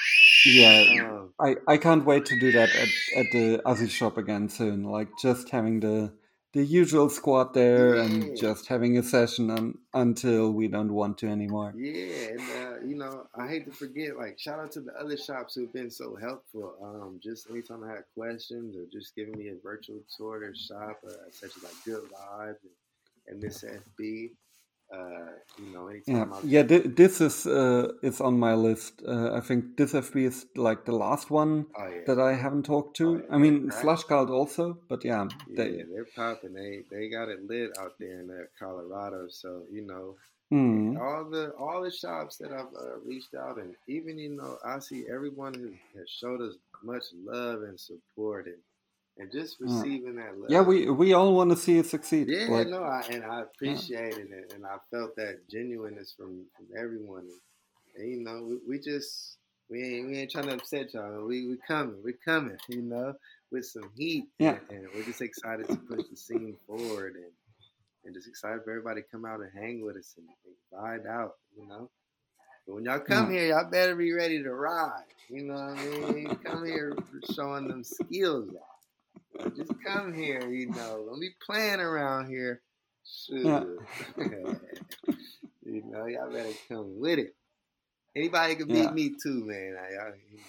Yeah, um, I, I can't wait to do that at, at the Aussie shop again soon. Like, just having the the usual squad there yeah. and just having a session un- until we don't want to anymore. Yeah, and uh, you know, I hate to forget, like, shout out to the other shops who've been so helpful. Um, just anytime I had questions or just giving me a virtual tour of their shop, uh, such as like Good Vibes and, and Miss FB. Uh, you know, yeah, yeah. Th- this is uh, is on my list. Uh, I think this FB is like the last one oh, yeah. that I haven't talked to. Oh, yeah. I mean, right. Flashcard also, but yeah, yeah, they, they're popping. They they got it lit out there in uh, Colorado. So you know, mm. all the all the shops that I've uh, reached out, and even you know, I see everyone has, has showed us much love and support and and just hmm. receiving that love. Yeah, we we all want to see it succeed. Yeah, like, no, I, and I appreciated yeah. it, and I felt that genuineness from from everyone. And, you know, we, we just we ain't we ain't trying to upset y'all. We we coming, we coming. You know, with some heat. Yeah. And, and we're just excited to push the scene forward and and just excited for everybody to come out and hang with us and, and ride out. You know. But when y'all come Yeah. here, y'all better be ready to ride. You know what I mean? come here showing them skills y'all. Just come here, you know. Don't be playing around here. Shoot. Yeah. you know, y'all better come with it. Anybody can beat Yeah. me too, man. I, I, you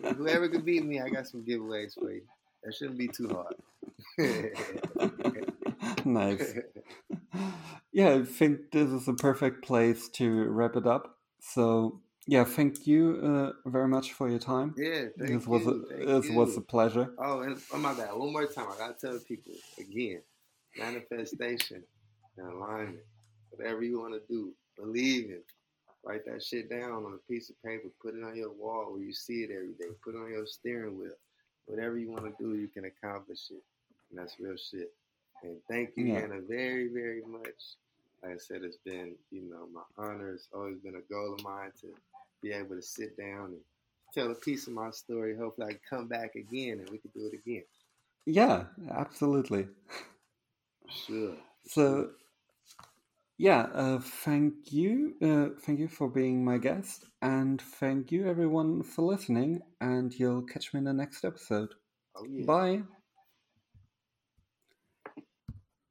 know, whoever can beat me, I got some giveaways for you. That shouldn't be too hard. nice. Yeah, I think this is a perfect place to wrap it up. So, yeah, thank you uh, very much for your time. yeah, thank this was you. a, this you. was a pleasure. Oh, and oh my bad. One more time, I gotta tell people again: manifestation and alignment. Whatever you want to do, believe in. Write that shit down on a piece of paper. Put it on your wall where you see it every day. Put it on your steering wheel. Whatever you want to do, you can accomplish it, and that's real shit. And thank you, Yeah. Hannah, very, very much. Like I said, it's been, you know, my honor. It's always been a goal of mine to be able to sit down and tell a piece of my story. Hopefully, I can come back again and we can do it again. Yeah, absolutely. Sure. So, yeah, uh, thank you. Uh, thank you for being my guest. And thank you, everyone, for listening. And you'll catch me in the next episode. Oh yeah. Bye.